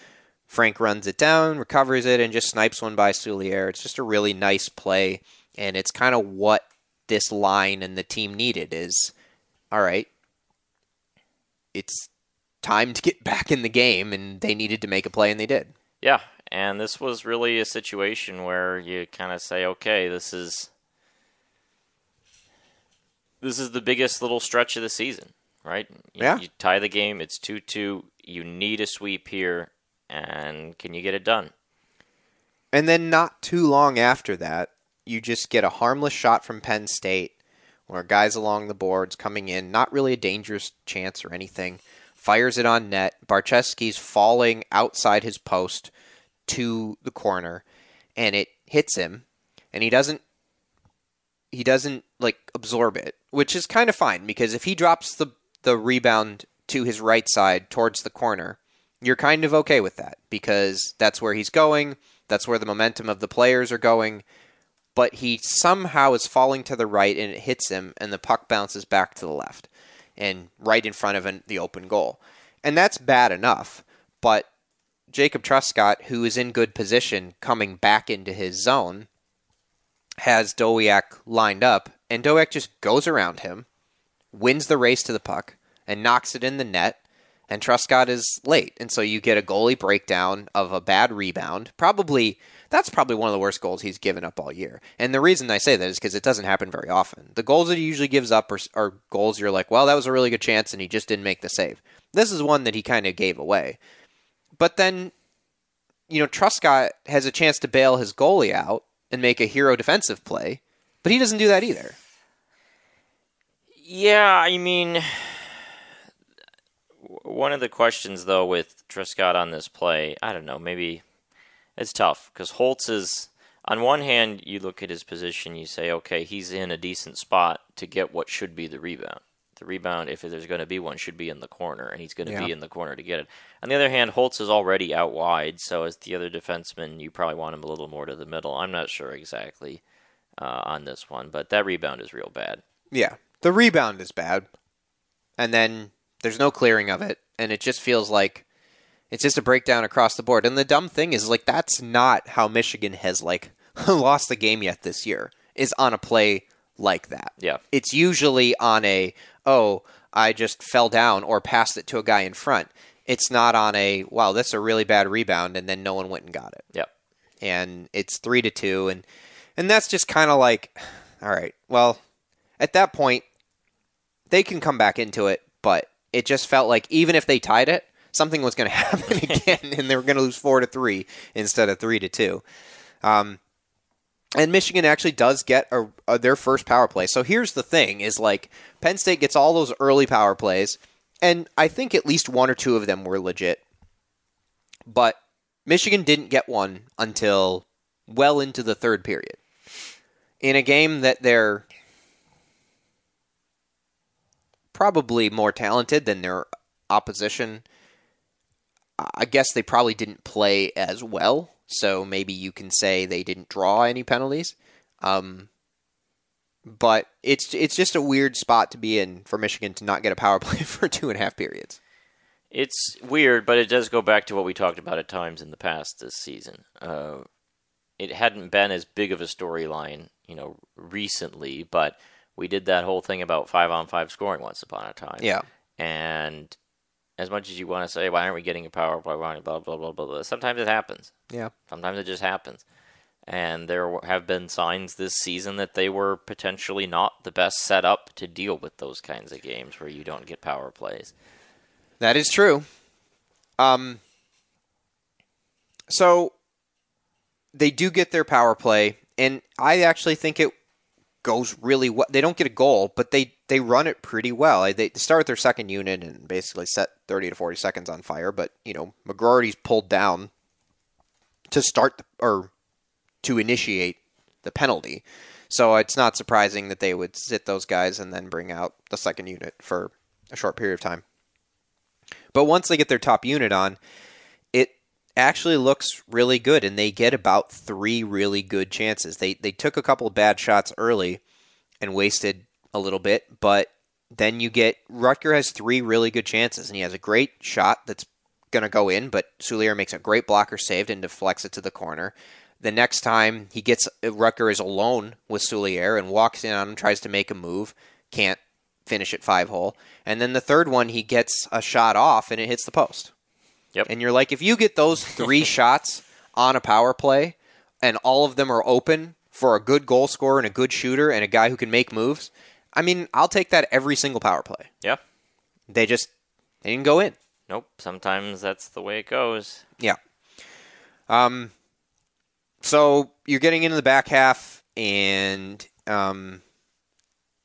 Frank runs it down, recovers it, and just snipes one by Souliere. It's just a really nice play, and it's kind of what this line and the team needed. Is all right. It's time to get (laughs) back in the game, and they needed to make a play, and they did. Yeah, and this was really a situation where you kind of say, okay, this is this is the biggest little stretch of the season, right? You, Yeah. You tie the game, it's two two. You need a sweep here, and can you get it done? And then not too long after that, you just get a harmless shot from Penn State where guys along the boards coming in, not really a dangerous chance or anything, fires it on net. Barczewski's falling outside his post to the corner and it hits him and he doesn't he doesn't like absorb it, which is kind of fine because if he drops the the rebound to his right side towards the corner, you're kind of okay with that because that's where he's going, that's where the momentum of the players are going. But he somehow is falling to the right and it hits him, and the puck bounces back to the left and right in front of an, the open goal. And that's bad enough. But Jacob Truscott, who is in good position coming back into his zone, has Dowiak lined up, and Dowiak just goes around him, wins the race to the puck, and knocks it in the net. And Truscott is late, and so you get a goalie breakdown of a bad rebound. Probably that's probably one of the worst goals he's given up all year. And the reason I say that is because it doesn't happen very often. The goals that he usually gives up are, are goals you're like, well, that was a really good chance, and he just didn't make the save. This is one that he kind of gave away. But then, you know, Truscott has a chance to bail his goalie out and make a hero defensive play, but he doesn't do that either. Yeah, I mean, one of the questions though with Truscott on this play, I don't know, maybe it's tough because Holtz is. On one hand, you look at his position, you say, okay, he's in a decent spot to get what should be the rebound. The rebound, if there's going to be one, should be in the corner, and he's going to Yeah. be in the corner to get it. On the other hand, Holtz is already out wide, so as the other defenseman, you probably want him a little more to the middle. I'm not sure exactly uh, on this one, but that rebound is real bad. Yeah. The rebound is bad. And then there's no clearing of it. And it just feels like it's just a breakdown across the board. And the dumb thing is like that's not how Michigan has like (laughs) lost the game yet this year. Is on a play like that. Yeah. It's usually on a oh, I just fell down or passed it to a guy in front. It's not on a wow, that's a really bad rebound and then no one went and got it Yep. and it's three to two, and and that's just kind of like, (sighs) all right, well, at that point, they can come back into it, but it just felt like even if they tied it, something was going (laughs) to happen again, and they were going to lose four to three instead of three to two. Um, and Michigan actually does get a, a, their first power play. So here's the thing: is like Penn State gets all those early power plays, and I think at least one or two of them were legit. But Michigan didn't get one until well into the third period. In a game that they're probably more talented than their opposition, I guess they probably didn't play as well. So maybe you can say they didn't draw any penalties. Um, but it's it's just a weird spot to be in for Michigan to not get a power (laughs) play for two and a half periods. It's weird, but it does go back to what we talked about at times in the past this season. Uh, it hadn't been as big of a storyline, you know, recently, but we did that whole thing about five on five scoring once upon a time. Yeah. And as much as you want to say, why aren't we getting a power play? Why Blah, blah, blah, blah, blah. Sometimes it happens. Yeah. Sometimes it just happens. And there have been signs this season that they were potentially not the best set up to deal with those kinds of games where you don't get power plays. That is true. Um, so they do get their power play, and I actually think it goes really well. They don't get a goal, but they they run it pretty well. They start with their second unit and basically set thirty to forty seconds on fire. But you know, McGroarty's pulled down to start the, or to initiate the penalty. So it's not surprising that they would sit those guys and then bring out the second unit for a short period of time. But once they get their top unit on, actually looks really good, and they get about three really good chances. They they took a couple bad shots early and wasted a little bit, but then you get Rutger has three really good chances, and he has a great shot that's going to go in, but Souliere makes a great blocker saved and deflects it to the corner. The next time he gets Rutger is alone with Souliere and walks in on him, tries to make a move, can't finish it five hole. And then the third one, he gets a shot off and it hits the post. Yep. And you're like, if you get those three (laughs) shots on a power play and all of them are open for a good goal scorer and a good shooter and a guy who can make moves, I mean, I'll take that every single power play. Yeah. They just they didn't go in. Nope. Sometimes that's the way it goes. Yeah. Um. So you're getting into the back half, and um,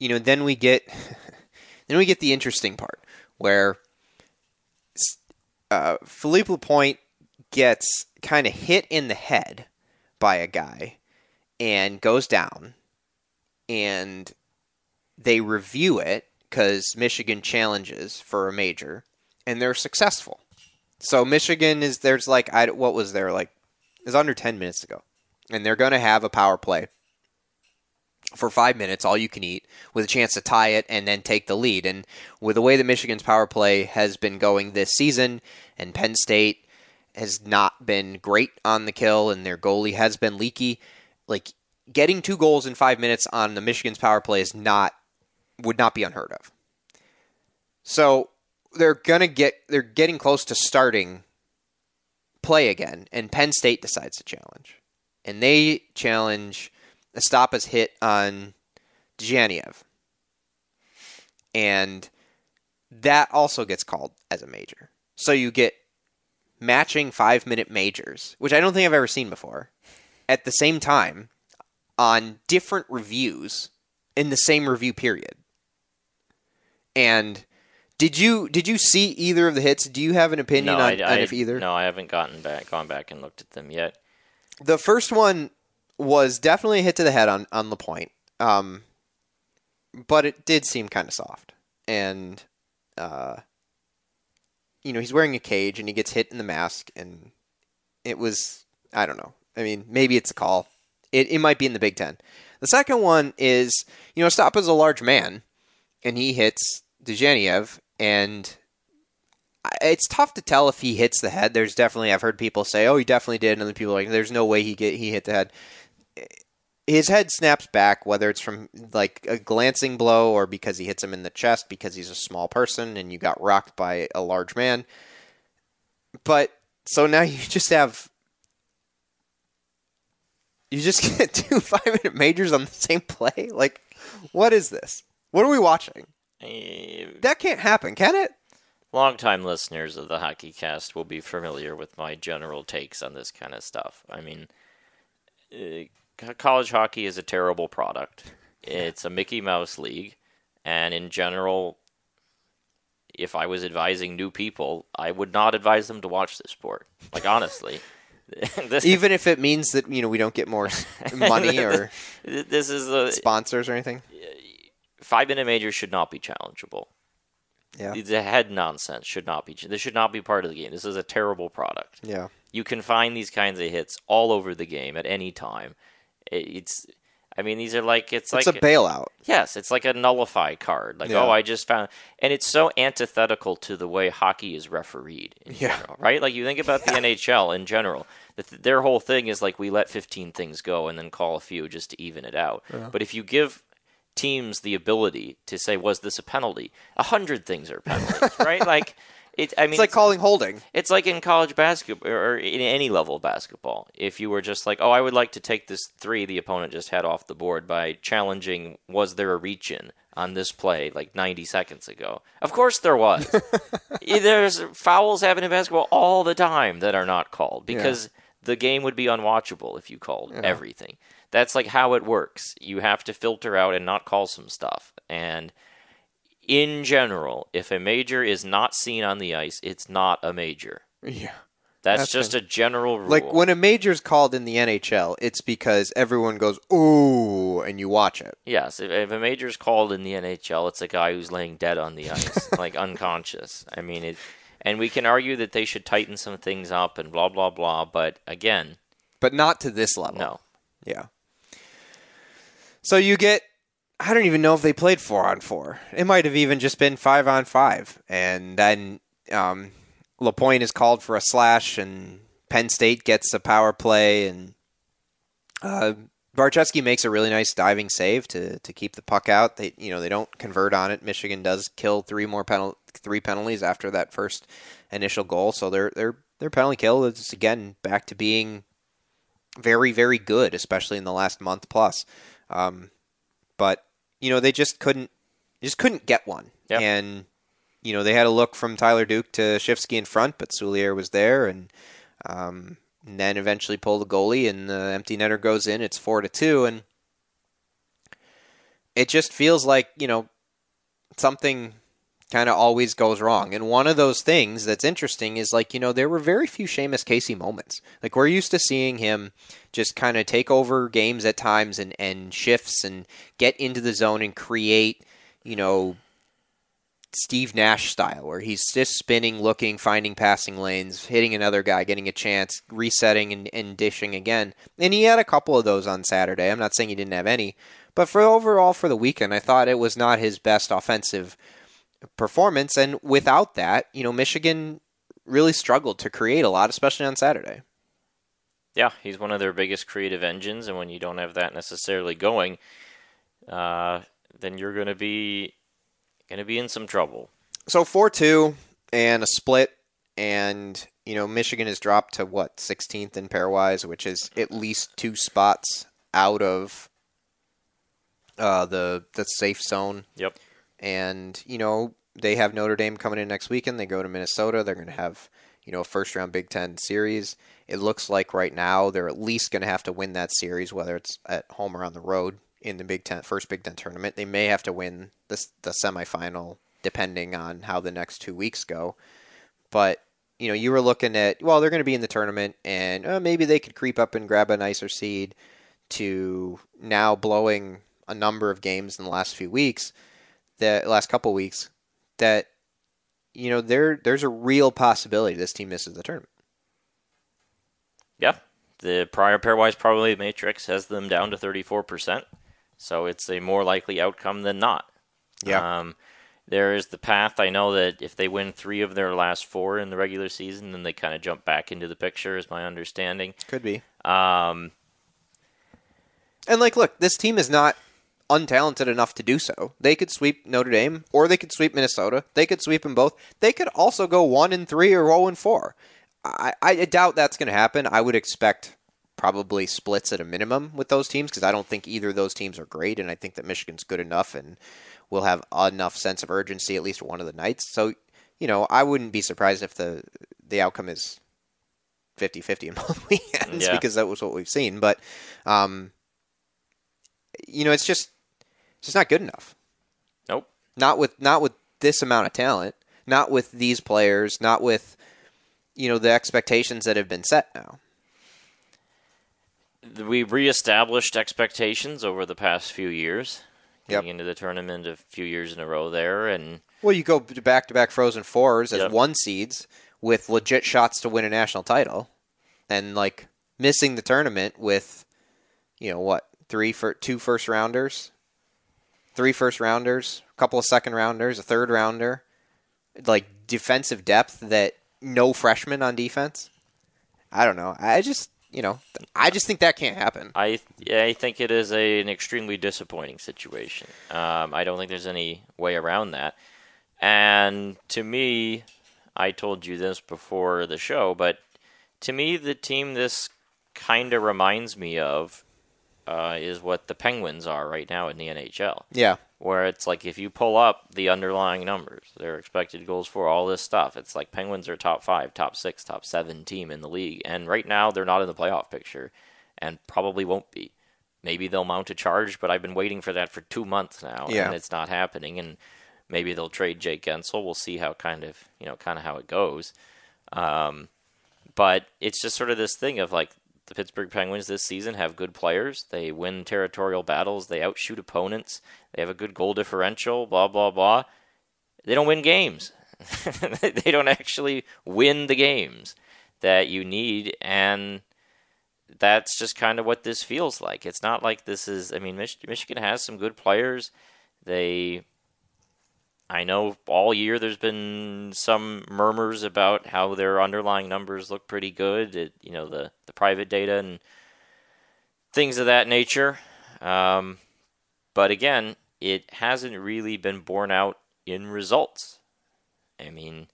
you know, then we get (laughs) then we get the interesting part where uh, Philippe Lapointe gets kind of hit in the head by a guy and goes down, and they review it because Michigan challenges for a major, and they're successful. So Michigan is there's like I what was there like it was under ten minutes ago, and they're going to have a power play for five minutes, all you can eat, with a chance to tie it and then take the lead. And with the way that Michigan's power play has been going this season, and Penn State has not been great on the kill, and their goalie has been leaky, like getting two goals in five minutes on the Michigan's power play is not would not be unheard of. So they're gonna get they're getting close to starting play again, and Penn State decides to challenge, and they challenge Estapa's hit on Dzhaniyev. And that also gets called as a major. So you get matching five minute majors, which I don't think I've ever seen before, at the same time on different reviews in the same review period. And did you did you see either of the hits? Do you have an opinion no, on, I, on I- if either? No, I haven't gotten back, gone back and looked at them yet. The first one was definitely a hit to the head on on the point, um, but it did seem kind of soft, and uh, you know he's wearing a cage and he gets hit in the mask, and it was I don't know. I mean, maybe it's a call. It it might be in the Big Ten. The second one is you know Stop is a large man, and he hits Dzhaniyev, and it's tough to tell if he hits the head. There's definitely I've heard people say, "Oh, he definitely did," and then people are like, "There's no way he get he hit the head." His head snaps back, whether it's from like a glancing blow or because he hits him in the chest because he's a small person and you got rocked by a large man. But so now (laughs) you just have you just (laughs) get two (laughs) five minute majors on the same play. Like, what is this? What are we watching? Eh, That can't happen, can it? Longtime listeners of the Hockey Cast will be familiar with my general takes on this kind of stuff. I mean, uh, college hockey is a terrible product. It's a Mickey Mouse league, and in general, if I was advising new people, I would not advise them to watch this sport. Like honestly, (laughs) Even if it means that you know we don't get more money (laughs) or this is a sponsors or anything. five minute major should not be challengeable. Yeah, The head nonsense should not be. This should not be part of the game. This is a terrible product. yeah. You can find these kinds of hits all over the game at any time. It- It's, I mean, these are like it's, It's like a bailout. yes, it's like a nullify card. Like oh, Yeah. oh, I just found, and it's so antithetical to the way hockey is refereed in Yeah. general, right? Like you think about the NHL in general, the th- their whole thing is like we let 15 things go and then call a few just to even it out. But if you give teams the ability to say, was this a penalty? A hundred things are penalties, right? (laughs) Like It, I mean, It's like calling holding. It's like in college basketball or in any level of basketball. If you were just like, oh, I would like to take this three the opponent just had off the board by challenging, was there a reach in on this play like 90 seconds ago? Of course there was. (laughs) Eh, there's fouls happen in basketball all the time that are not called because the game would be unwatchable if you called everything. That's like how it works. You have to filter out and not call some stuff. And in general, if a major is not seen on the ice, it's not a major. Yeah. That's, That's just a general rule. Like when a major's called in the NHL, it's because everyone goes ooh and you watch it. yes, if, if a major's called in the NHL, it's a guy who's laying dead on the ice, (laughs) like unconscious. I mean, it, and we can argue that they should tighten some things up and blah blah blah. But again, But not to this level. no. Yeah. So you get I don't even know if they played four on four. It might have even just been five on five. And then um, Lapointe is called for a slash, and Penn State gets a power play, and uh, Barczewski makes a really nice diving save to, to keep the puck out. They you know they don't convert on it. Michigan does kill three more penal- three penalties after that first initial goal, so their their their penalty kill is again back to being very very good, especially in the last month plus. Um, but you know they just couldn't just couldn't get one, Yep. and you know they had a look from Tyler Duke to Schifsky in front, but Souliere was there, and, um, and then eventually pull the goalie, and the empty netter goes in. It's four to two, and it just feels like you know something kind of always goes wrong. And one of those things that's interesting is like, you know, there were very few Seamus Casey moments. Like we're used to seeing him just kind of take over games at times and, and shifts and get into the zone and create, you know, Steve Nash style, where he's just spinning, looking, finding passing lanes, hitting another guy, getting a chance, resetting and, and dishing again. And he had a couple of those on Saturday. I'm not saying he didn't have any, but for overall for the weekend, I thought it was not his best offensive performance. And without that, you know, Michigan really struggled to create a lot, especially on Saturday. Yeah, he's one of their biggest creative engines, and when you don't have that necessarily going, uh, then you're going to be going to be in some trouble. So four two and a split, and you know Michigan has dropped to what 16th in pairwise, which is at least two spots out of uh, the the safe zone. Yep. And you know they have Notre Dame coming in next weekend. They go to Minnesota. They're going to have you know a first round Big Ten series. It looks like right now they're at least going to have to win that series, whether it's at home or on the road in the Big Ten first Big Ten tournament. They may have to win this the semifinal depending on how the next two weeks go. But you know, you were looking at well, they're going to be in the tournament, and uh, maybe they could creep up and grab a nicer seed. To now blowing a number of games in the last few weeks, the last couple weeks, that you know there there's a real possibility this team misses the tournament. Yeah. The prior pairwise probability matrix has them down to 34%. So it's a more likely outcome than not. Yeah. Um, there is the path. I know that if they win three of their last four in the regular season, then they kind of jump back into the picture, is my understanding. Could be. Um, And like, look, this team is not untalented enough to do so. They could sweep Notre Dame, or they could sweep Minnesota. They could sweep them both. They could also go one and three or zero and four. I, I doubt that's going to happen. I would expect probably splits at a minimum with those teams because I don't think either of those teams are great, and I think that Michigan's good enough and will have enough sense of urgency at least one of the nights. So, you know, I wouldn't be surprised if the the outcome is 50-50 in both (laughs) weekends Yeah. because that was what we've seen. But, um, you know, it's just it's just not good enough. nope. Not with not with this amount of talent. Not with these players. Not with you know the expectations that have been set now. We reestablished expectations over the past few years. Yep. Getting into the tournament a few years in a row there, and Well, you go back to back Frozen Fours as Yep. one seeds with legit shots to win a national title, and like missing the tournament with, you know what, three for two first rounders, three first rounders, a couple of second rounders, a third rounder, like defensive depth that no freshman on defense. I don't know. I just you know I just think that can't happen. I I think it is a, an extremely disappointing situation. Um, I don't think there's any way around that. And to me, I told you this before the show, but to me, the team this kind of reminds me of uh, is what the Penguins are right now in the NHL. Yeah. Where it's like if you pull up the underlying numbers, their expected goals for all this stuff, it's like Penguins are top five, top six, top seven team in the league, and right now they're not in the playoff picture, and probably won't be. Maybe they'll mount a charge, but I've been waiting for that for two months now, Yeah. and it's not happening. And maybe they'll trade Jake Guentzel. We'll see how kind of you know kind of how it goes. Um, but it's just sort of this thing of like the Pittsburgh Penguins this season have good players. They win territorial battles. They outshoot opponents. They have a good goal differential. Blah blah blah. They don't win games. (laughs) they don't actually win the games that you need, and that's just kind of what this feels like. It's not like this is. I mean, Mich- Michigan has some good players. They I know all year there's been some murmurs about how their underlying numbers look pretty good. It, you know, the, the private data and things of that nature. Um, but again, it hasn't really been borne out in results. I mean,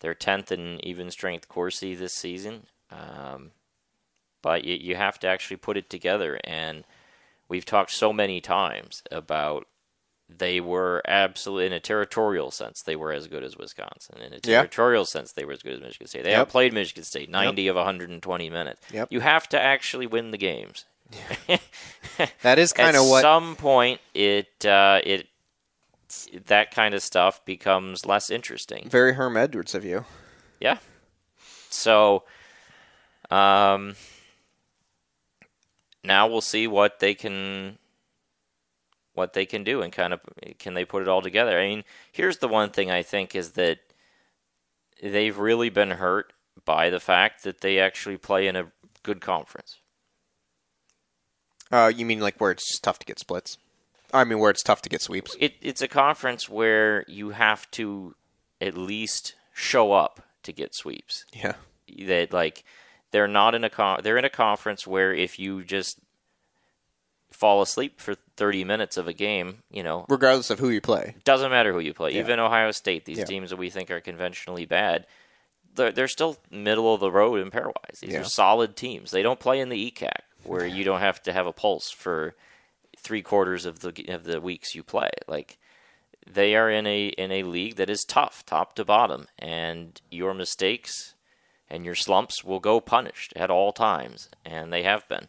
they're 10th in even strength Corsi this season. Um, but you, you have to actually put it together. And we've talked so many times about they were absolutely in a territorial sense they were as good as Wisconsin. In a territorial sense they were as good as Michigan State. They Yep. outplayed Michigan State 90 of 120 minutes. Yep. You have to actually win the games. (laughs) That is kind of what. at some point it uh, it that kind of stuff becomes less interesting. very Herm Edwards of you. Yeah. So, um, now we'll see what they can, what they can do, and kind of can they put it all together. I mean, here's the one thing I think is that they've really been hurt by the fact that they actually play in a good conference. Uh, you mean like where it's tough to get splits? I mean where it's tough to get sweeps. It, it's a conference where you have to at least show up to get sweeps. Yeah. that like they're not in a con- they're in a conference where if you just fall asleep for 30 minutes of a game, you know, Regardless of who you play. doesn't matter who you play. Yeah. Even Ohio State, these Yeah. teams that we think are conventionally bad, they're, they're still middle of the road in pairwise. These Yeah. are solid teams. They don't play in the ECAC where you don't have to have a pulse for three quarters of the of the weeks you play. Like they are in a in a league that is tough, top to bottom, and your mistakes and your slumps will go punished at all times, and they have been.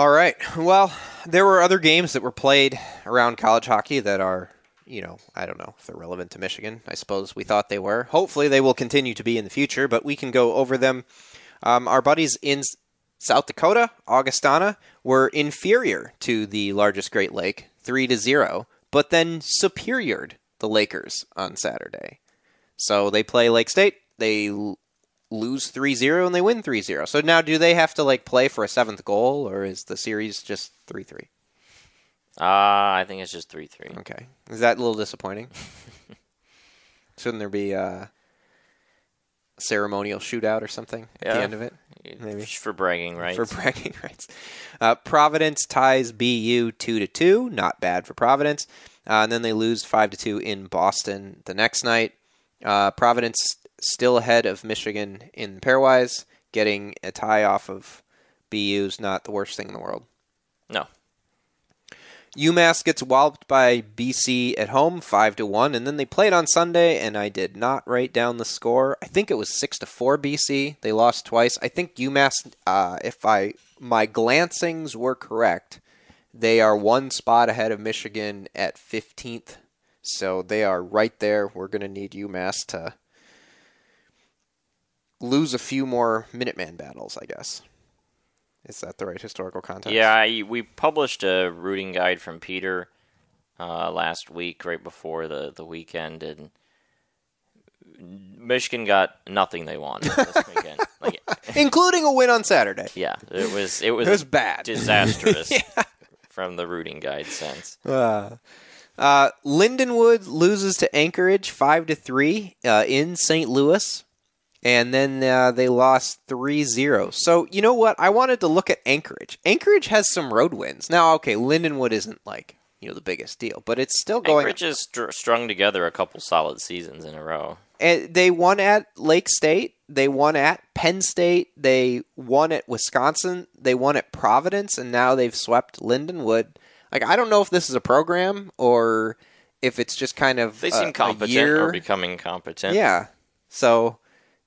All right. Well, there were other games that were played around college hockey that are, you know, I don't know if they're relevant to Michigan. I suppose we thought they were. Hopefully, they will continue to be in the future, but we can go over them. Um, our buddies in South Dakota, Augustana, were inferior to the largest Great Lake, three to zero, but then superiored the Lakers on Saturday. So they play Lake State. They lose 3-0 and they win 3-0. So now do they have to like play for a seventh goal or is the series just 3-3? Uh, I think it's just three three. Okay. Is that a little disappointing? (laughs) Shouldn't there be uh, a ceremonial shootout or something at Yeah. the end of it? Maybe. for bragging rights. For bragging (laughs) rights. Uh, Providence ties BU 2 to 2. Not bad for Providence. Uh, and then they lose 5 to 2 in Boston the next night. Uh, Providence still ahead of Michigan in pairwise. Getting a tie off of BU's not the worst thing in the world. no, UMass gets walloped by BC at home, five to one, and then they played on Sunday, and I did not write down the score. I think it was six to four BC. They lost twice. I think UMass, uh, if I my glancings were correct, they are one spot ahead of Michigan at fifteenth, so they are right there. We're going to need UMass to lose a few more Minuteman battles, I guess. Is that the right historical context? Yeah, I, we published a rooting guide from Peter uh, last week, right before the, the weekend, and Michigan got nothing they wanted this (laughs) weekend. Like, including a win on Saturday. yeah, it was it was, It was bad. disastrous (laughs) from the rooting guide sense. Uh, uh, Lindenwood loses to Anchorage five to three uh, in St. Louis, and then uh, they lost 3-0. So you know what? I wanted to look at Anchorage. Anchorage has some road wins. Now, okay, Lindenwood isn't like you know the biggest deal, but it's still going. Anchorage has str- strung together a couple solid seasons in a row. And they won at Lake State. They won at Penn State. They won at Wisconsin. They won at Providence, and now they've swept Lindenwood. Like I don't know if this is a program or if it's just kind of They a- seem competent or becoming competent. yeah. So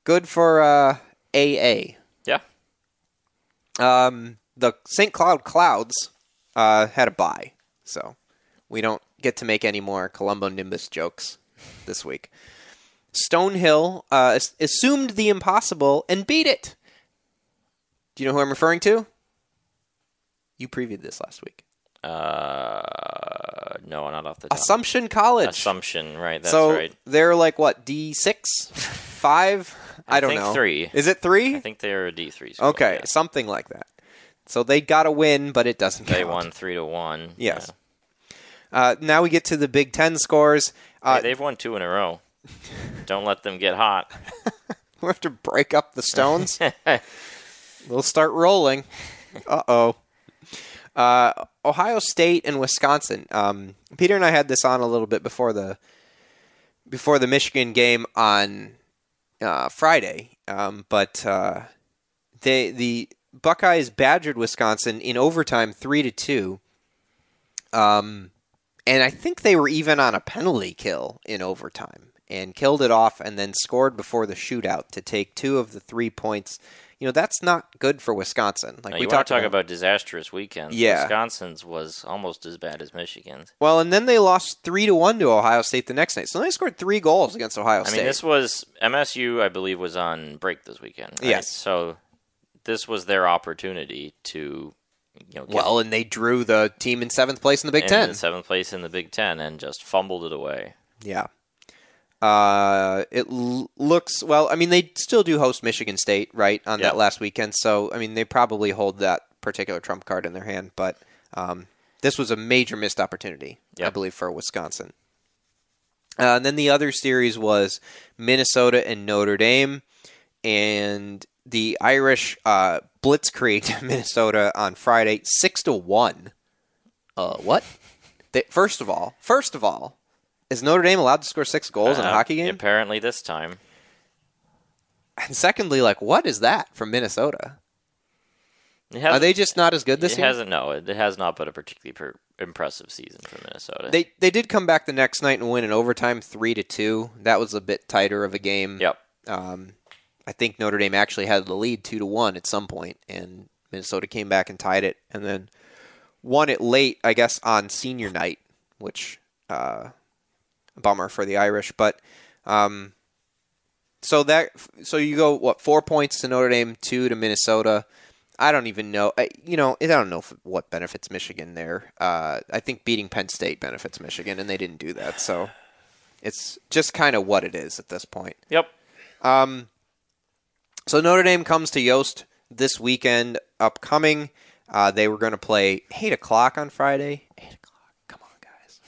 good for uh, AA. Yeah. Um, the St. Cloud Clouds uh, had a bye, so we don't get to make any more cumulonimbus jokes this week. Stonehill uh, assumed the impossible and beat it. Do you know who I'm referring to? You previewed this last week. Uh, no, not off the top. Assumption College. Assumption, right? That's so right. they're like what D six, five? I, I don't think know. three. Is it three? I think they're a D three. School, okay, yeah. something like that. So they got a win, but it doesn't They count. won three to one. Yes. Yeah. Uh, now we get to the Big Ten scores. Uh, Hey, they've won two in a row. (laughs) Don't let them get hot. (laughs) we have to break up the stones. (laughs) we'll start rolling. Uh-oh. Uh Ohio State and Wisconsin. Um, Peter and I had this on a little bit before the before the Michigan game on uh, Friday, um, but uh, they the Buckeyes badgered Wisconsin in overtime, three to two. Um, and I think they were even on a penalty kill in overtime and killed it off and then scored before the shootout to take two of the three points. You know, that's not good for Wisconsin. Like Now, we talked talk about, disastrous weekends? Yeah. Wisconsin's was almost as bad as Michigan's. Well, and then they lost three to one to Ohio State the next night. So they scored three goals against Ohio I State. mean, this was MSU. I believe was on break this weekend. Right? Yes. So this was their opportunity to, you know, get well, and they drew the team in seventh place in the Big in Ten. seventh place in the Big Ten and just fumbled it away. Yeah. Uh, it l- looks well. I mean, they still do host Michigan State, right, on Yeah. that last weekend. So, I mean, they probably hold that particular trump card in their hand. But um, this was a major missed opportunity, I believe, for Wisconsin. Uh, and then the other series was Minnesota and Notre Dame, and the Irish uh, blitzkrieg (laughs) Minnesota on Friday, six to one. Uh, what? They, first of all, first of all, is Notre Dame allowed to score six goals in a Uh, hockey game? Apparently, this time. And secondly, like, what is that from Minnesota? Are they just not as good this it year? hasn't. No, it has not been a particularly per- impressive season for Minnesota. They they did come back the next night and win in overtime, three to two. That was a bit tighter of a game. yep. Um, I think Notre Dame actually had the lead two to one at some point, and Minnesota came back and tied it, and then won it late, I guess, on senior night, which uh, bummer for the Irish. But um, so that so you go what four points to Notre Dame, two to Minnesota. I don't even know. I, you know, I don't know if, what benefits Michigan there. Uh, I think beating Penn State benefits Michigan, and they didn't do that. So it's just kind of what it is at this point. Yep. Um, so Notre Dame comes to Yost this weekend upcoming. Uh, they were going to play eight o'clock on Friday. Eight o'clock. Come on, guys.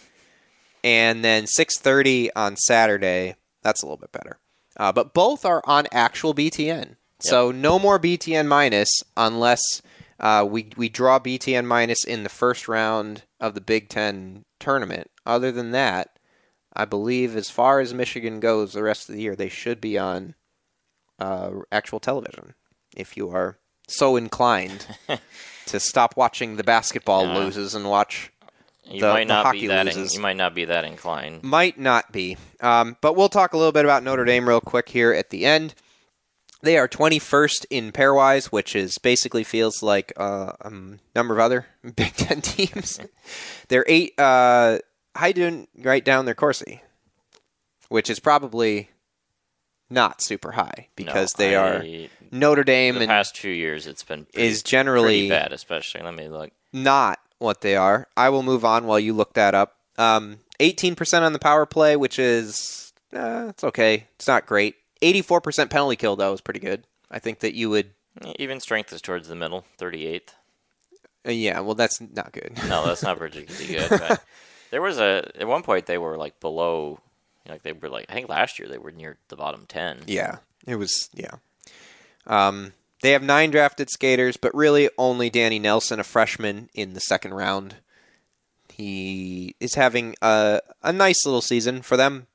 And then six thirty on Saturday. That's a little bit better. Uh, but both are on actual BTN. So no more BTN minus unless uh, we we draw BTN minus in the first round of the Big Ten tournament. Other than that, I believe as far as Michigan goes, the rest of the year they should be on uh, actual television. If you are so inclined (laughs) to stop watching the basketball loses and watch, You The- might not be that. In, you might not be that inclined. might not be. Um, but we'll talk a little bit about Notre Dame real quick here at the end. They are 21st in pairwise, which is basically feels like uh, a number of other (laughs) Big Ten teams. (laughs) They're eight uh, hiding right down their Corsi, which is probably not super high because No, they I- are Notre Dame The past few years, it's been pretty, is generally pretty bad. Especially, let me look. not what they are. I will move on while you look that up. Um, 18% on the power play, which is uh, it's okay. It's not great. 84% penalty kill though is pretty good. I think that you would. Even strength is towards the middle, 38th. Uh, yeah, well, that's not good. (laughs) No, that's not particularly (laughs) good. There was a at one point they were like below, like they were like I think last year they were near the bottom ten. yeah, it was. Yeah. Um, they have nine drafted skaters, but really only Danny Nelson, a freshman, in the second round. He is having a, a nice little season for them.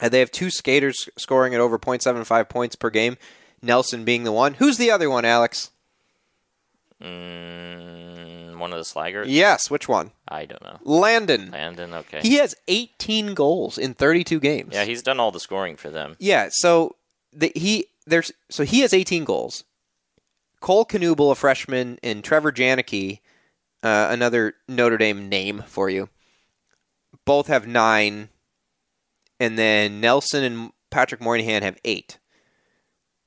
And they have two skaters scoring at over 0.75 points per game. Nelson being the one. Who's the other one, Alex? Mm, one of the Slaggerts. Yes, which one? I don't know. Landon. Landon. Okay. He has 18 goals in 32 games. yeah, he's done all the scoring for them. Yeah, so the, he there's so he has 18 goals. Cole Knuble, a freshman, and Trevor Janicki, uh, another Notre Dame name for you, both have nine, and then Nelson and Patrick Moynihan have eight.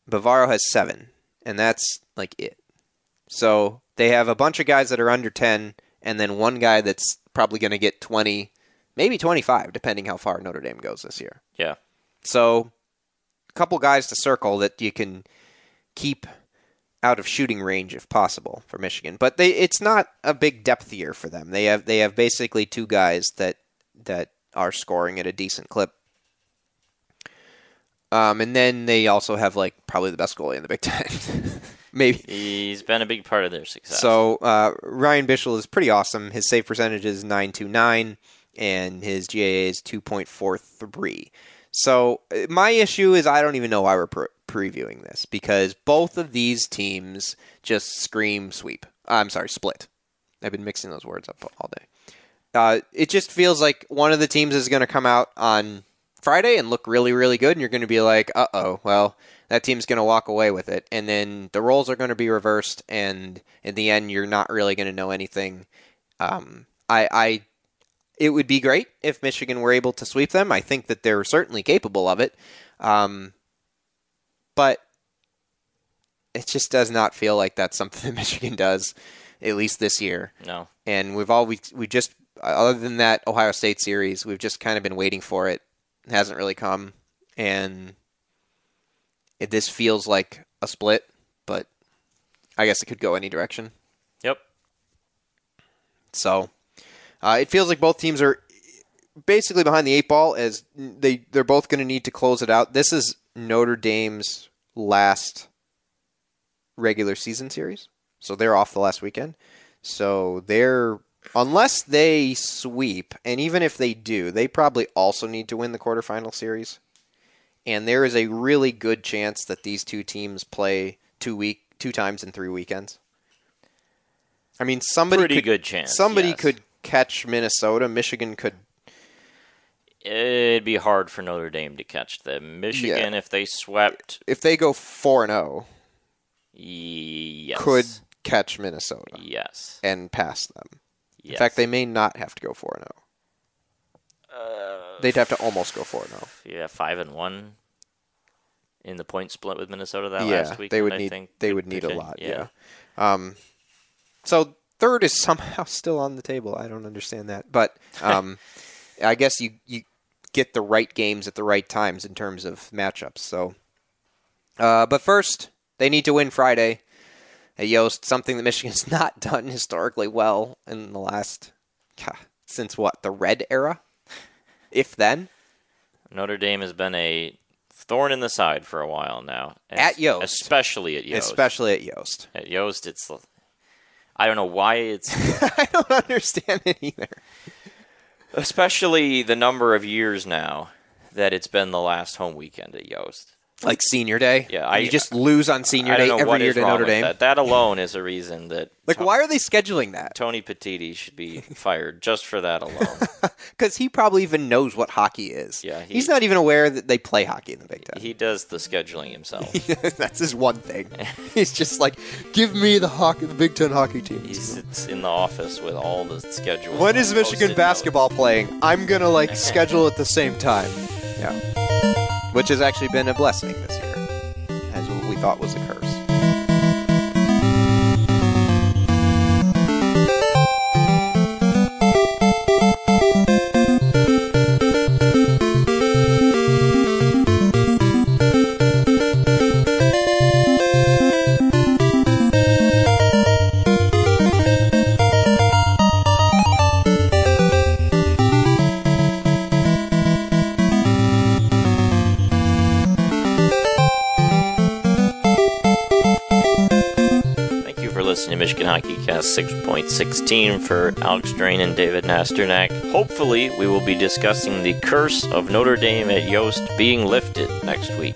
Bavaro has seven, and that's like it. So they have a bunch of guys that are under 10, and then one guy that's probably going to get 20, maybe 25, depending how far Notre Dame goes this year. Yeah. So, couple guys to circle that you can keep out of shooting range if possible for Michigan. But they it's not a big depth year for them. They have they have basically two guys that that are scoring at a decent clip. Um, and then they also have like probably the best goalie in the Big Ten, (laughs) maybe. He's been a big part of their success. So uh, Ryan Bischel is pretty awesome. His save percentage is nine two nine, and his GAA is two point four three. So uh, my issue is I don't even know why we're pre- previewing this because both of these teams just scream sweep. I'm sorry, split. I've been mixing those words up all day. Uh, it just feels like one of the teams is going to come out on Friday and look really, really good, and you're going to be like, uh oh, well, that team's going to walk away with it. And then the roles are going to be reversed, and in the end, you're not really going to know anything. Um, I, I, it would be great if Michigan were able to sweep them. I think that they're certainly capable of it. Um, but it just does not feel like that's something (laughs) that Michigan does, at least this year no. and we've always we just other than that Ohio State series, we've just kind of been waiting for it. It hasn't really come, and it, this feels like a split, but I guess it could go any direction. Yep. So uh, it feels like both teams are basically behind the eight ball as they they're both going to need to close it out. This is Notre Dame's last regular season series, so they're off the last weekend. So they're unless they sweep, and even if they do, they probably also need to win the quarterfinal series. And there is a really good chance that these two teams play two week two times in three weekends. I mean, somebody Pretty could, good chance, Somebody yes. could catch Minnesota. Michigan could. It'd be hard for Notre Dame to catch them. Michigan, if they swept, If they go four and zero, yes, could catch Minnesota yes, and pass them. yes. In fact, they may not have to go four and zero. uh, They'd have to almost go four and zero. yeah, five and one in the point split with Minnesota that yeah, last week. they would I need they would need a lot. Yeah. Um, so third is somehow still on the table. I don't understand that, but (laughs) um, I guess you you get the right games at the right times in terms of matchups. So, uh, but first they need to win Friday at Yost, something that Michigan's (laughs) not done historically well in the last God, since what the Red era, if then. Notre Dame has been a thorn in the side for a while now. At Yost. especially at Yost. Especially at Yost. at Yost, it's I don't know why it's (laughs) I don't understand it either. especially the number of years now that it's been the last home weekend at Yost. Like senior day. Yeah, I- you just lose on senior day every year to Notre Dame. That. that alone is a reason that Like, why are they scheduling that? Tony Petitti should be fired just for that alone. (laughs) Because he probably even knows what hockey is. Yeah, he- he's not even aware that they play hockey in the Big Ten. he does the scheduling himself. (laughs) That's his one thing. (laughs) He's just like, give me the hockey, the Big Ten hockey team. He sits in the office with all the schedules. When is Michigan basketball playing? I'm gonna like schedule at the same time. Yeah, which has actually been a blessing this year, as we thought was a curse. Listening to Michigan Hockey Cast 6.16 for Alex Drain and David Nasternak. Hopefully, we will be discussing the curse of Notre Dame at Yost being lifted next week.